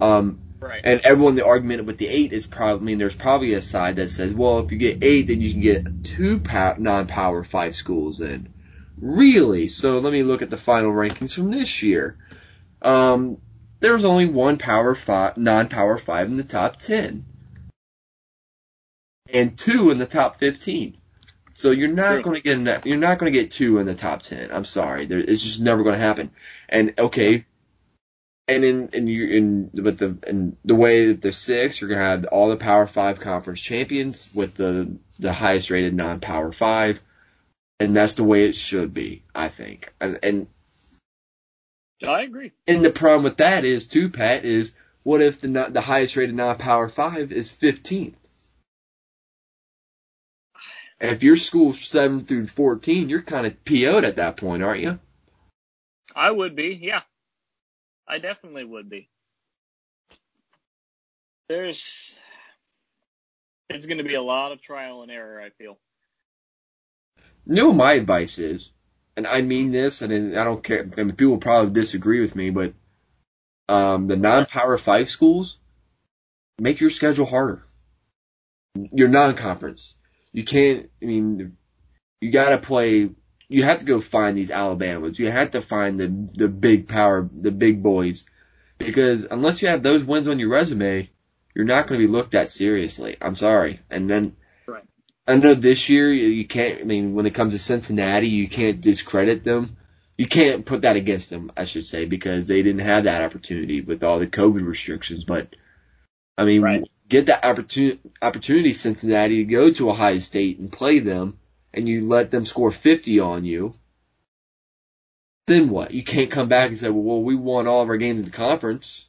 um Right. and everyone the argument with the eight is probably I mean there's probably a side that says well if you get eight then you can get two pow- non-power five schools in. Really? So let me look at the final rankings from this year. Um there's only one power five non-power five in the top 10 and two in the top 15 so you're not going to get you're not going to get two in the top 10 I'm sorry. There, it's just never going to happen. And okay and in in you in but the in the way that the six, you're gonna have all the Power Five conference champions with the the highest rated non Power Five, and that's the way it should be, I think. And and I agree. and the problem with that is too, Pat, is what if the the highest rated non Power Five is 15th? And if your school's seven through 14, you're kind of PO'd at that point, aren't you? I would be, yeah. I definitely would be. There's, it's going to be a lot of trial and error, I feel. You know my advice is, and I mean this, and I don't care. People probably disagree with me, but um, the non-power five schools make your schedule harder. Your non-conference, you can't. I mean, you got to play. You have to go find these Alabamas. You have to find the the big power, the big boys, because unless you have those wins on your resume, you're not going to be looked at seriously. I'm sorry. And then Right. I know this year you you can't. I mean, when it comes to Cincinnati, you can't discredit them you can't put that against them, I should say, because they didn't have that opportunity with all the COVID restrictions. But I mean, Right. get that opportunity, opportunity, Cincinnati, to go to Ohio State and play them, and you let them score 50 on you. Then what? You can't come back and say, well, well we won all of our games in the conference.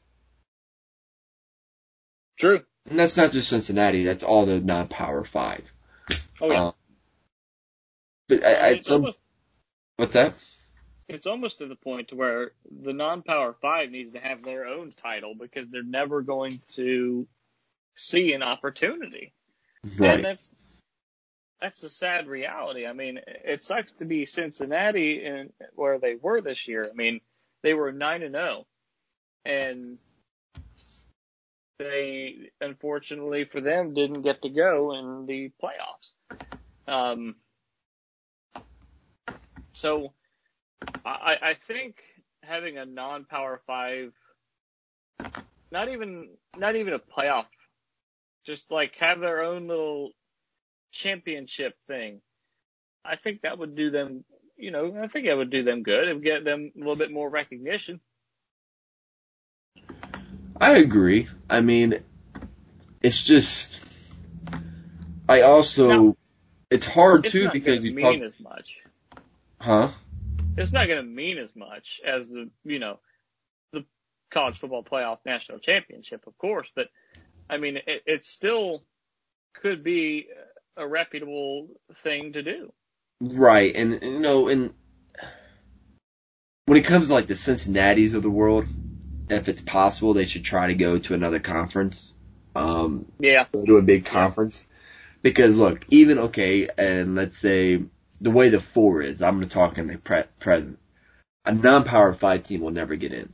True. And that's not just Cincinnati, that's all the non-power five. Oh yeah. Um, but I, I, it's some, almost what's that? it's almost to the point to where the non-power five needs to have their own title because they're never going to see an opportunity. And that's that's a sad reality. I mean, it sucks to be Cincinnati and where they were this year. I mean, they were nine and zero, and they unfortunately for them didn't get to go in the playoffs. Um, so I, I think having a non-power five, not even not even a playoff, just like have their own little championship thing. I think that would do them, you know, I think that would do them good and get them a little bit more recognition. I agree. I mean, it's just, I also, No. it's hard It's too because you mean talk, as much. huh? It's not going to mean as much as the, you know, the college football playoff national championship, of course, but I mean, it, it still could be a reputable thing to do. Right, and you know, and when it comes to like the Cincinnati's of the world, if it's possible, they should try to go to another conference, um, Yeah. go to a big conference, because look, even okay, and let's say the way the four is, I'm going to talk in the pre- present, a non-power five team will never get in,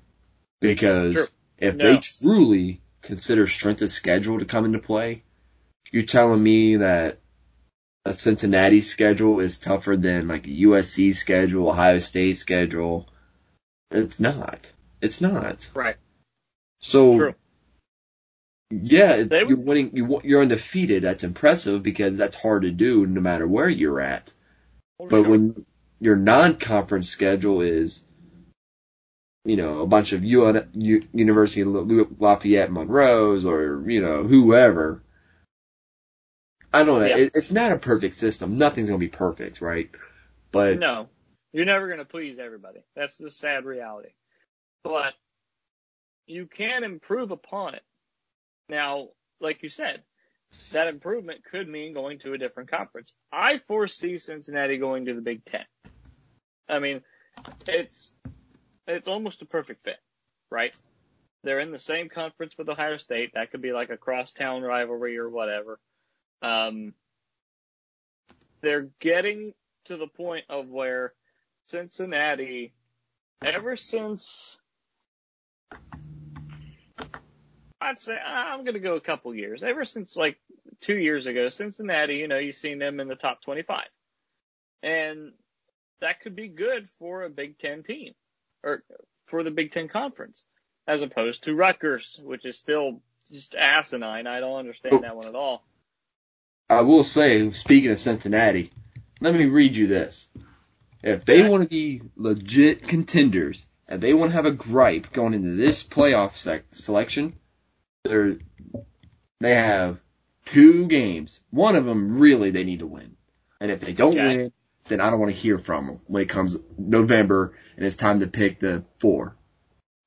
because True. if No. they truly consider strength of schedule to come into play, you're telling me that a Cincinnati schedule is tougher than like a USC schedule, Ohio State schedule. It's not. It's not. Right. So True. yeah, you're winning. You, you're undefeated. That's impressive because that's hard to do no matter where you're at. But sure. when your non-conference schedule is, you know, a bunch of UN, U, University of Lafayette Monroe's or you know whoever. I don't know. Yeah. It, it's not a perfect system. Nothing's gonna be perfect, right? But No, you're never going to please everybody. That's the sad reality. But you can improve upon it. Now, like you said, that improvement could mean going to a different conference. I foresee Cincinnati going to the Big Ten. I mean, it's it's almost a perfect fit, right? They're in the same conference with Ohio State. That could be like a crosstown rivalry or whatever. Um, they're getting to the point of where Cincinnati, ever since I'd say I'm going to go a couple years. Ever since like two years ago, Cincinnati, you know, you've seen them in the top 25, and that could be good for a Big Ten team or for the Big Ten conference, as opposed to Rutgers, which is still just asinine. I don't understand that one at all. I will say, speaking of Cincinnati, let me read you this. If they want to be legit contenders and they want to have a gripe going into this playoff sec- selection, they're, they have two games. One of them really they need to win. And if they don't Okay. win, then I don't want to hear from them when it comes November and it's time to pick the four.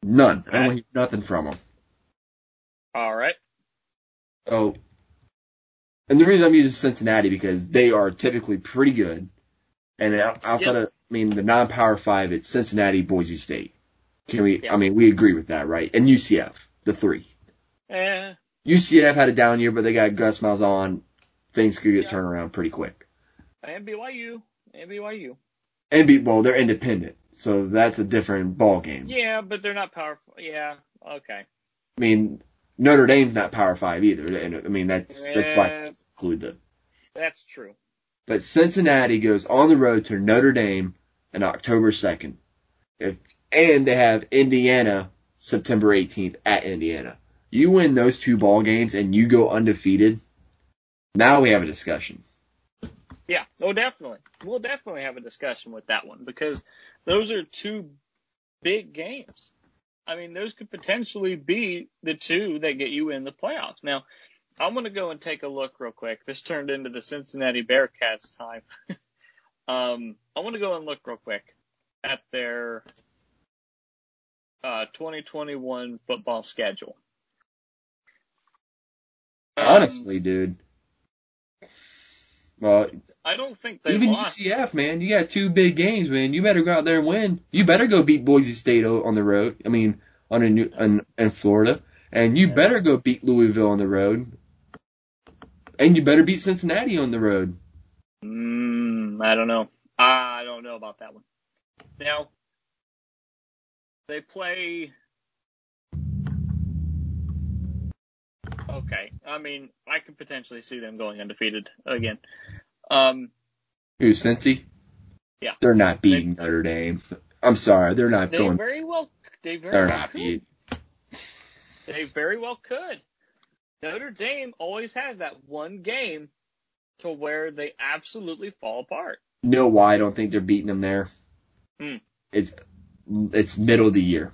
None. I don't want to hear nothing from them. All right. So, and the reason I'm using Cincinnati because they are typically pretty good. And out- outside of, I mean, the non-power five, it's Cincinnati, Boise State. Can we, Yeah. I mean, we agree with that, right? And UCF, the three. Eh, UCF had a down year, but they got Gus Malzahn. Things could get Yeah. turned around pretty quick. and BYU, and BYU. And be, well, they're independent. So that's a different ball game. Yeah, but they're not powerful. Yeah, okay. I mean, Notre Dame's not power five either. And I mean, that's, that's why Eh, include the, that's true. But Cincinnati goes on the road to Notre Dame on October 2nd. If, and they have Indiana September 18th at Indiana. You win those two ball games and you go undefeated. Now we have a discussion. Yeah, oh, definitely. We'll definitely have a discussion with that one because those are two big games. I mean, those could potentially be the two that get you in the playoffs. Now, I'm to go and take a look real quick. This turned into the Cincinnati Bearcats time. *laughs* um, I want to go and look real quick at their uh, 2021 football schedule. Um, Honestly, dude. Well, I don't think they even lost. UCF, man, you got two big games, man. You better go out there and win. You better go beat Boise State on the road. I mean, on a new in, in Florida, and you Yeah. better go beat Louisville on the road, and you better beat Cincinnati on the road. Mm, I don't know. I don't know about that one. Now, they play. Okay, I mean, I could potentially see them going undefeated again. Um, Who, Cincy? Yeah. They're not beating Notre Dame. I'm sorry, they're not they going. very well, they very They're well not could. beating. They very well could. Notre Dame always has that one game to where they absolutely fall apart. You know why I don't think they're beating them there? Hmm. It's it's middle of the year.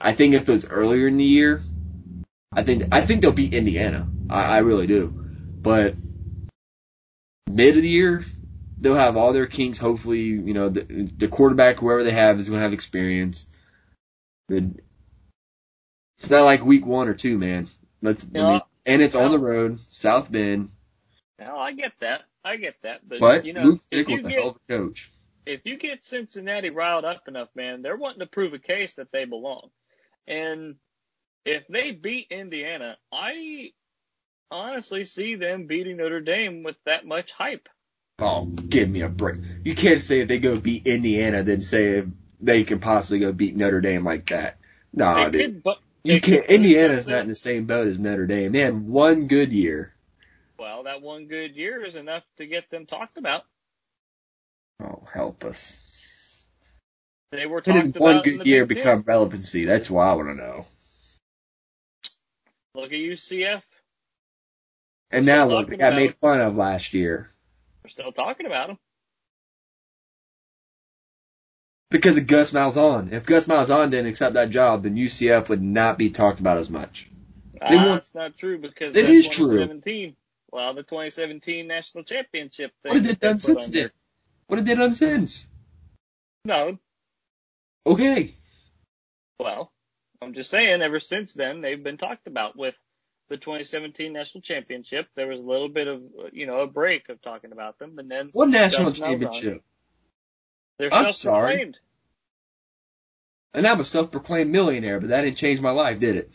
I think if it was earlier in the year, I think I think they'll beat Indiana. I, I really do. But mid of the year, they'll have all their kinks. Hopefully, you know the, the quarterback, whoever they have, is going to have experience. The, it's not like week one or two, man. Let's. And it's on the road, South Bend. Now I get that. I get that. But, But you know, Luke if you Fickell's a get hell of a coach. if you get Cincinnati riled up enough, man, they're wanting to prove a case that they belong. And if they beat Indiana, I honestly see them beating Notre Dame with that much hype. Oh, give me a break. You can't say if they go beat Indiana, then say if they can possibly go beat Notre Dame like that. Nah, they dude. could, but You can't. Indiana's not in the same boat as Notre Dame. They had one good year. well, that one good year is enough to get them talked about. Oh, help us. They were talked did one good year Big Ten. become relevancy? That's what I want to know. Look at UCF. And now look, they talking got about made fun of last year We're still talking about them. Because of Gus Malzahn. If Gus Malzahn didn't accept that job, then UCF would not be talked about as much. They Ah, That's not true because it is true. Well, the 2017 national championship. Thing what have they that done since then? What have they done since? No, Okay. well, I'm just saying. Ever since then, they've been talked about with the 2017 national championship. There was a little bit of you know a break of talking about them, and then What national championship? They're I'm self-proclaimed. And I'm a self-proclaimed millionaire, but that didn't change my life, did it?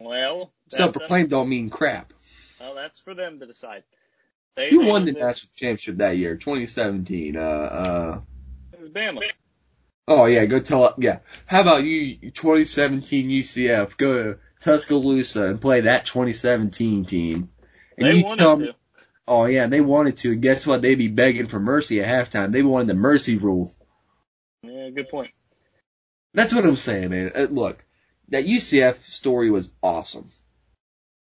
Well, Self-proclaimed don't mean crap. well, that's for them to decide. They, Who won the national championship that year? 2017. Uh, uh. It was Bama. Oh yeah, go tell. Yeah. How about you? 2017 UCF. Go to Tuscaloosa and play that 2017 team. And They you wanted tell me. to. Oh yeah, they wanted to. And guess what? They'd be begging for mercy at halftime. They wanted the mercy rule. Yeah, good point. That's what I'm saying, man. Uh, look, that UCF story was awesome.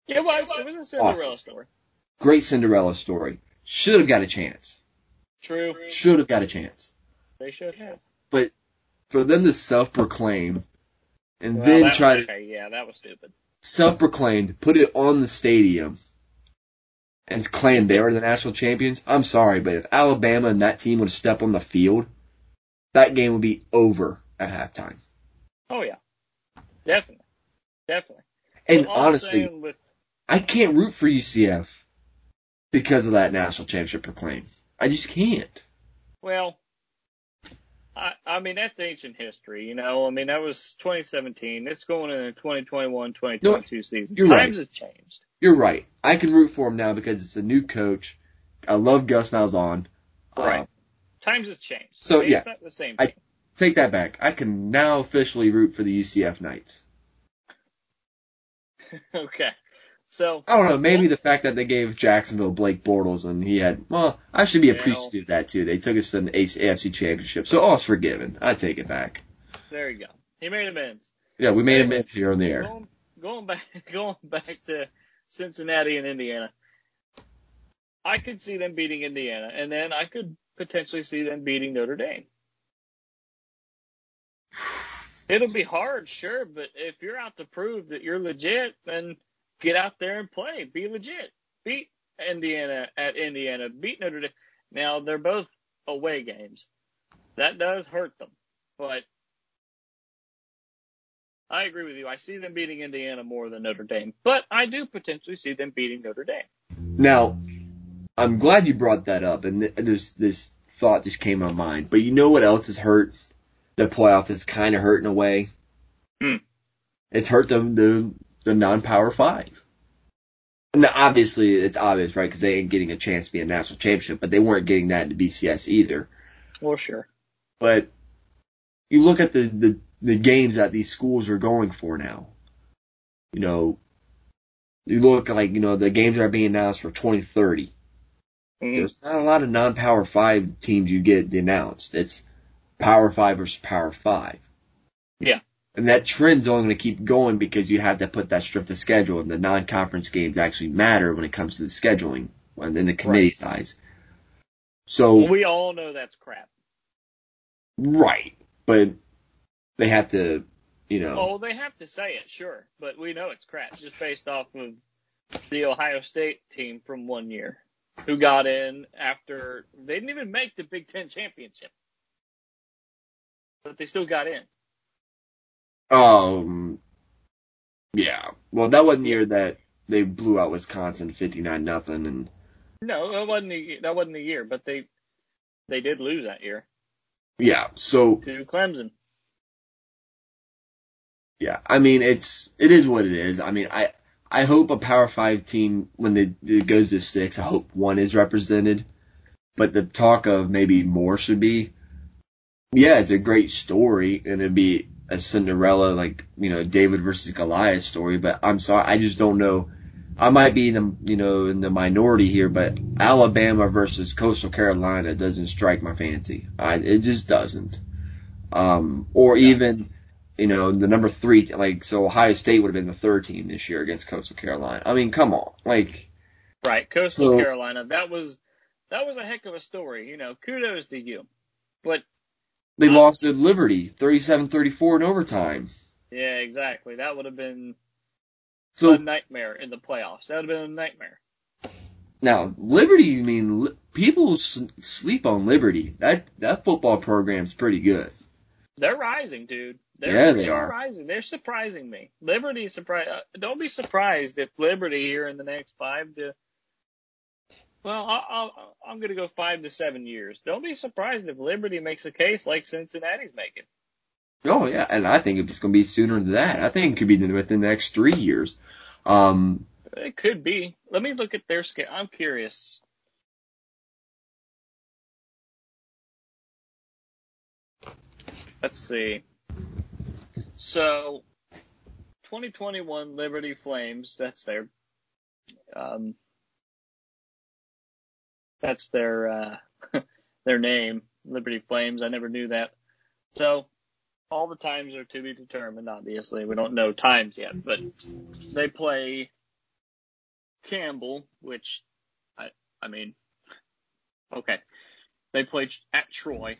It was. It was a Cinderella Awesome. story. Great Cinderella story. Should have got a chance. True. Should have got a chance. They should have. But for them to self-proclaim and Well, then try to okay, yeah, that was stupid. self-proclaimed, put it on the stadium, and claim they were the national champions. I'm sorry, but if Alabama and that team would have stepped on the field, that game would be over at halftime. Oh yeah, definitely, definitely. And honestly, with I can't root for UCF because of that national championship proclaim. I just can't. well, I I mean that's ancient history, you know. I mean that was 2017. It's going into 2021, 2022 season. you're Times right. have changed. You're right. I can root for him now because it's a new coach. I love Gus Malzahn. Right. Um, Times has changed. So, I yeah. it's not the same. I- take that back. I can now officially root for the UCF Knights. *laughs* okay, so I don't know. Maybe the fact that they gave Jacksonville Blake Bortles and he had, well, I should be appreciative of that too. They took us to an AFC championship, so all's forgiven. I take it back. there you go. He made amends. Yeah, we made amends here on the air. Going, going back, *laughs* going back to Cincinnati and Indiana. I could see them beating Indiana, and then I could potentially see them beating Notre Dame. It'll be hard, sure, but if you're out to prove that you're legit, then get out there and play. Be legit. Beat Indiana at Indiana. Beat Notre Dame. Now they're both away games. That does hurt them, but I agree with you. I see them beating Indiana more than Notre Dame, but I do potentially see them beating Notre Dame. Now, I'm glad you brought that up, and this this thought just came to my mind. But you know what else has hurt the playoff? Is kind of hurt in a way. Hmm. It's hurt them the the non-power five. Now, obviously, it's obvious, right? Because they ain't getting a chance to be a national championship, but they weren't getting that in the BCS either. Well, sure. But you look at the, the, the games that these schools are going for now. You know, you look like, you know, the games that are being announced for 2030. Mhm. There's not a lot of non-power five teams you get denounced. It's power five versus power five. Yeah. And that trend's only going to keep going because you have to put that strength of schedule and the non-conference games actually matter when it comes to the scheduling and in the committee's eyes. So, we all know that's crap. right. But they have to, you know. Oh, they have to say it, sure, but we know it's crap just based off of the Ohio State team from one year who got in after they didn't even make the Big Ten championship, but they still got in. Um, yeah. Well, that wasn't year that they blew out Wisconsin 59 nothing and No, that wasn't the that wasn't the year, but they they did lose that year yeah. So, to Clemson. yeah. I mean, it's, it is what it is. I mean, I, I hope a Power 5 team, when they, it goes to six, I hope one is represented. But the talk of maybe more should be, yeah, it's a great story and it'd be a Cinderella, like, you know, David versus Goliath story, but I'm sorry, I just don't know. I might be in the, you know, in the minority here, but Alabama versus Coastal Carolina doesn't strike my fancy. I, it just doesn't. Um, or even, you know, the number three, like, so Ohio State would have been the third team this year against Coastal Carolina. I mean, come on. Like, Right, Coastal So- Carolina. That was that was a heck of a story. You know, kudos to you. But they lost at Liberty, 37-34 in overtime. yeah, exactly. That would have been So, a nightmare in the playoffs. That would have been a nightmare. Now, Liberty, I mean, people sleep on Liberty. That that football program's pretty good. They're rising, dude. They're Yeah, they sure are. They're surprising me. Liberty surprise. Uh, don't be surprised if Liberty here in the next five to. Well, I'll, I'll, I'm going to go five to seven years. Don't be surprised if Liberty makes a case like Cincinnati's making. Oh yeah, and I think it's going to be sooner than that. I think it could be within the next three years. Um, It could be. Let me look at their scale. I'm curious. Let's see. So, 2021 Liberty Flames. That's their. Um, that's their uh, *laughs* their name, Liberty Flames. I never knew that. So, all the times are to be determined. Obviously, we don't know times yet, but they play Campbell, which I I mean, okay, they play at Troy.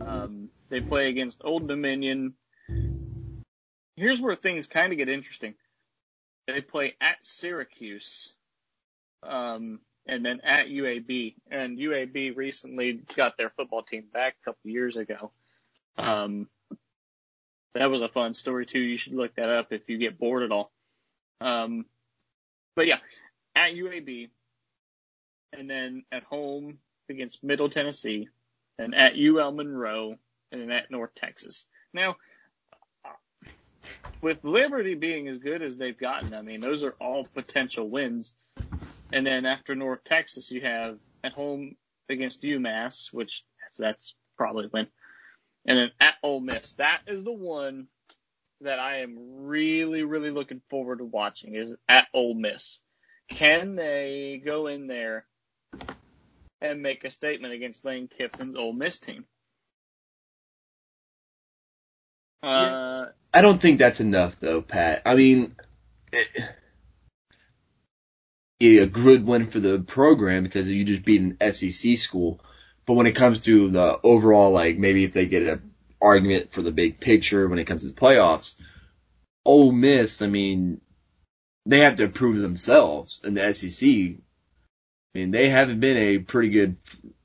Um, they play against Old Dominion. Here's where things kind of get interesting. They play at Syracuse, um, and then at UAB. And UAB recently got their football team back a couple years ago. Um, that was a fun story too. You should look that up if you get bored at all. Um, but yeah, at UAB, and then at home against Middle Tennessee, and at UL Monroe, and then at North Texas. Now, with Liberty being as good as they've gotten, I mean, those are all potential wins. And then after North Texas, you have at home against UMass, which that's, that's probably a win. And then at Ole Miss. That is the one that I am really, really looking forward to watching is at Ole Miss. Can they go in there and make a statement against Lane Kiffin's Ole Miss team? Uh, I don't think that's enough though, Pat. I mean, eh, it, a good win for the program because you just beat an SEC school. But when it comes to the overall, like maybe if they get an argument for the big picture when it comes to the playoffs, Ole Miss, I mean, they have to prove themselves in the SEC. I mean, they haven't been a pretty good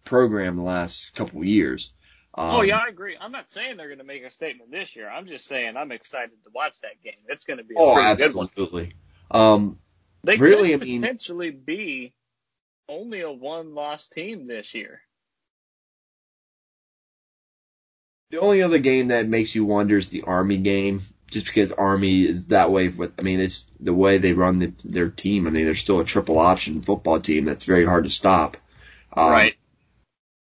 program the last couple of years. Um, oh yeah, I agree. I'm not saying they're going to make a statement this year. I'm just saying I'm excited to watch that game. It's going to be a oh, absolutely. good one. Um, they really, could I mean, potentially be only a one-loss team this year. The only other game that makes you wonder is the Army game, just because Army is that way. With I mean, it's the way they run the, their team. I mean, they're still a triple option football team that's very hard to stop. Um, right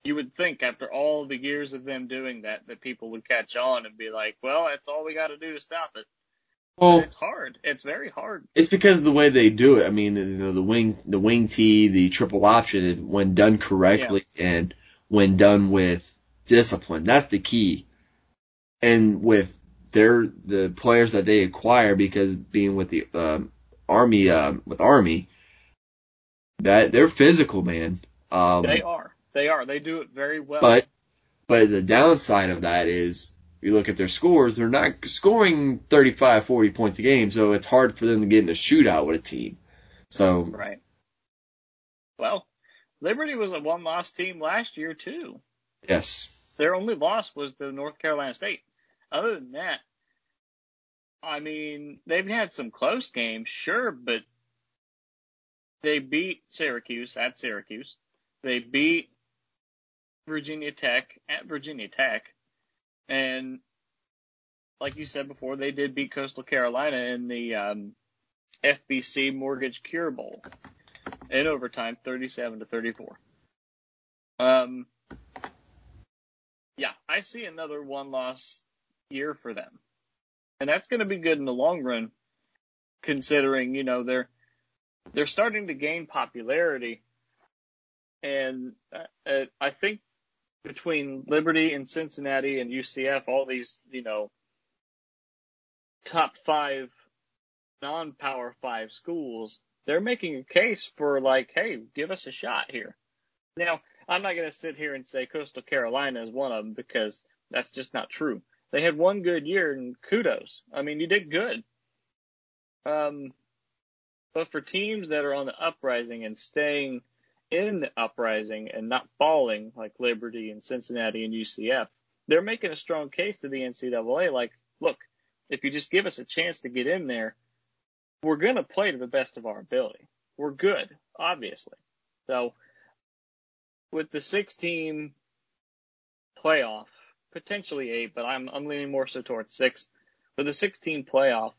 you would think after all the years of them doing that, that people would catch on and be like, well, that's all we got to do to stop it. Well, but it's hard. It's very hard. It's because of the way they do it. I mean, you know, the wing, the wing tee, the triple option, when done correctly yeah. and when done with discipline, that's the key. And with their, the players that they acquire because being with the, um, army, uh, with army, that they're physical, man. Um, they are. They are. They do it very well. But but the downside of that is you look at their scores, they're not scoring 35, 40 points a game, so it's hard for them to get in a shootout with a team. So Right. Well, Liberty was a one loss team last year too. Yes. Their only loss was to North Carolina State. Other than that, I mean, they've had some close games, sure, but they beat Syracuse at Syracuse. They beat Virginia Tech at Virginia Tech. And like you said before, they did beat Coastal Carolina in the um, FBC Mortgage Cure Bowl in overtime, 37 to 34. Um, yeah, I see another one loss year for them. And that's going to be good in the long run, considering, you know, they're, they're starting to gain popularity. And uh, I think between Liberty and Cincinnati and UCF, all these, you know, top five non-power five schools, they're making a case for like, hey, give us a shot here. Now, I'm not going to sit here and say Coastal Carolina is one of them because that's just not true. They had one good year and kudos. I mean, you did good. Um, but for teams that are on the uprising and staying in the uprising and not falling like Liberty and Cincinnati and UCF, they're making a strong case to the NCAA. Like, look, if you just give us a chance to get in there, we're going to play to the best of our ability. We're good, obviously. So with the six team playoff, potentially eight, but I'm, I'm leaning more so towards six. With the 16 playoff,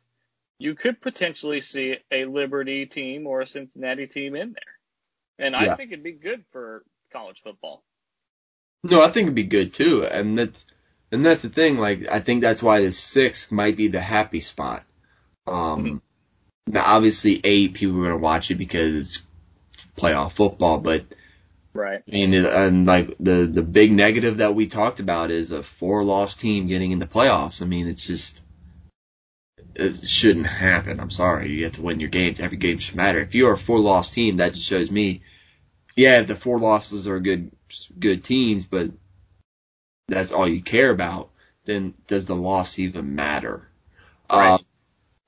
you could potentially see a Liberty team or a Cincinnati team in there. And I think it'd be good for college football. No, I think it'd be good too. And that's, and that's the thing. Like, I think that's why the six might be the happy spot. Um, mm-hmm. now obviously eight people are going to watch it because it's playoff football, but right. I mean, and like the, the big negative that we talked about is a four loss team getting into playoffs. I mean, it's just, it shouldn't happen. I'm sorry. You have to win your games. Every game should matter. If you're a four loss team, that just shows me, yeah, the four losses are good, good teams, but that's all you care about. Then does the loss even matter? Right. Uh,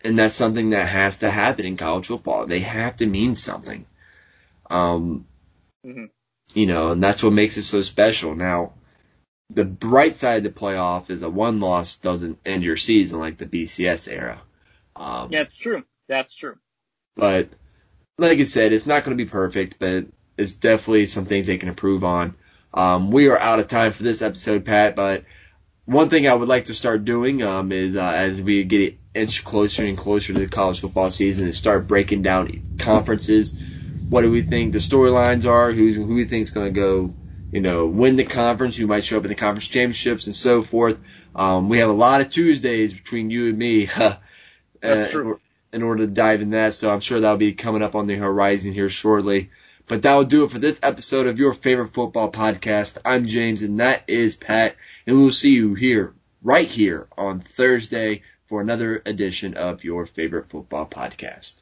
and that's something that has to happen in college football. They have to mean something. Um, mm-hmm. you know, and that's what makes it so special. Now, the bright side of the playoff is a one loss doesn't end your season like the BCS era. Um, yeah, it's true. That's true. But like I said, it's not going to be perfect, but it's definitely some things they can improve on. Um, we are out of time for this episode, Pat, but one thing I would like to start doing, um, is, uh, as we get it inch closer and closer to the college football season is start breaking down conferences. What do we think the storylines are? Who, who we think is going to go you know, win the conference, who might show up in the conference championships and so forth. Um, we have a lot of Tuesdays between you and me. *laughs* That's true. In order to dive in that, so I'm sure that'll be coming up on the horizon here shortly. But that will do it for this episode of your favorite football podcast. I'm James and that is Pat, and we'll see you here, right here on Thursday for another edition of your favorite football podcast.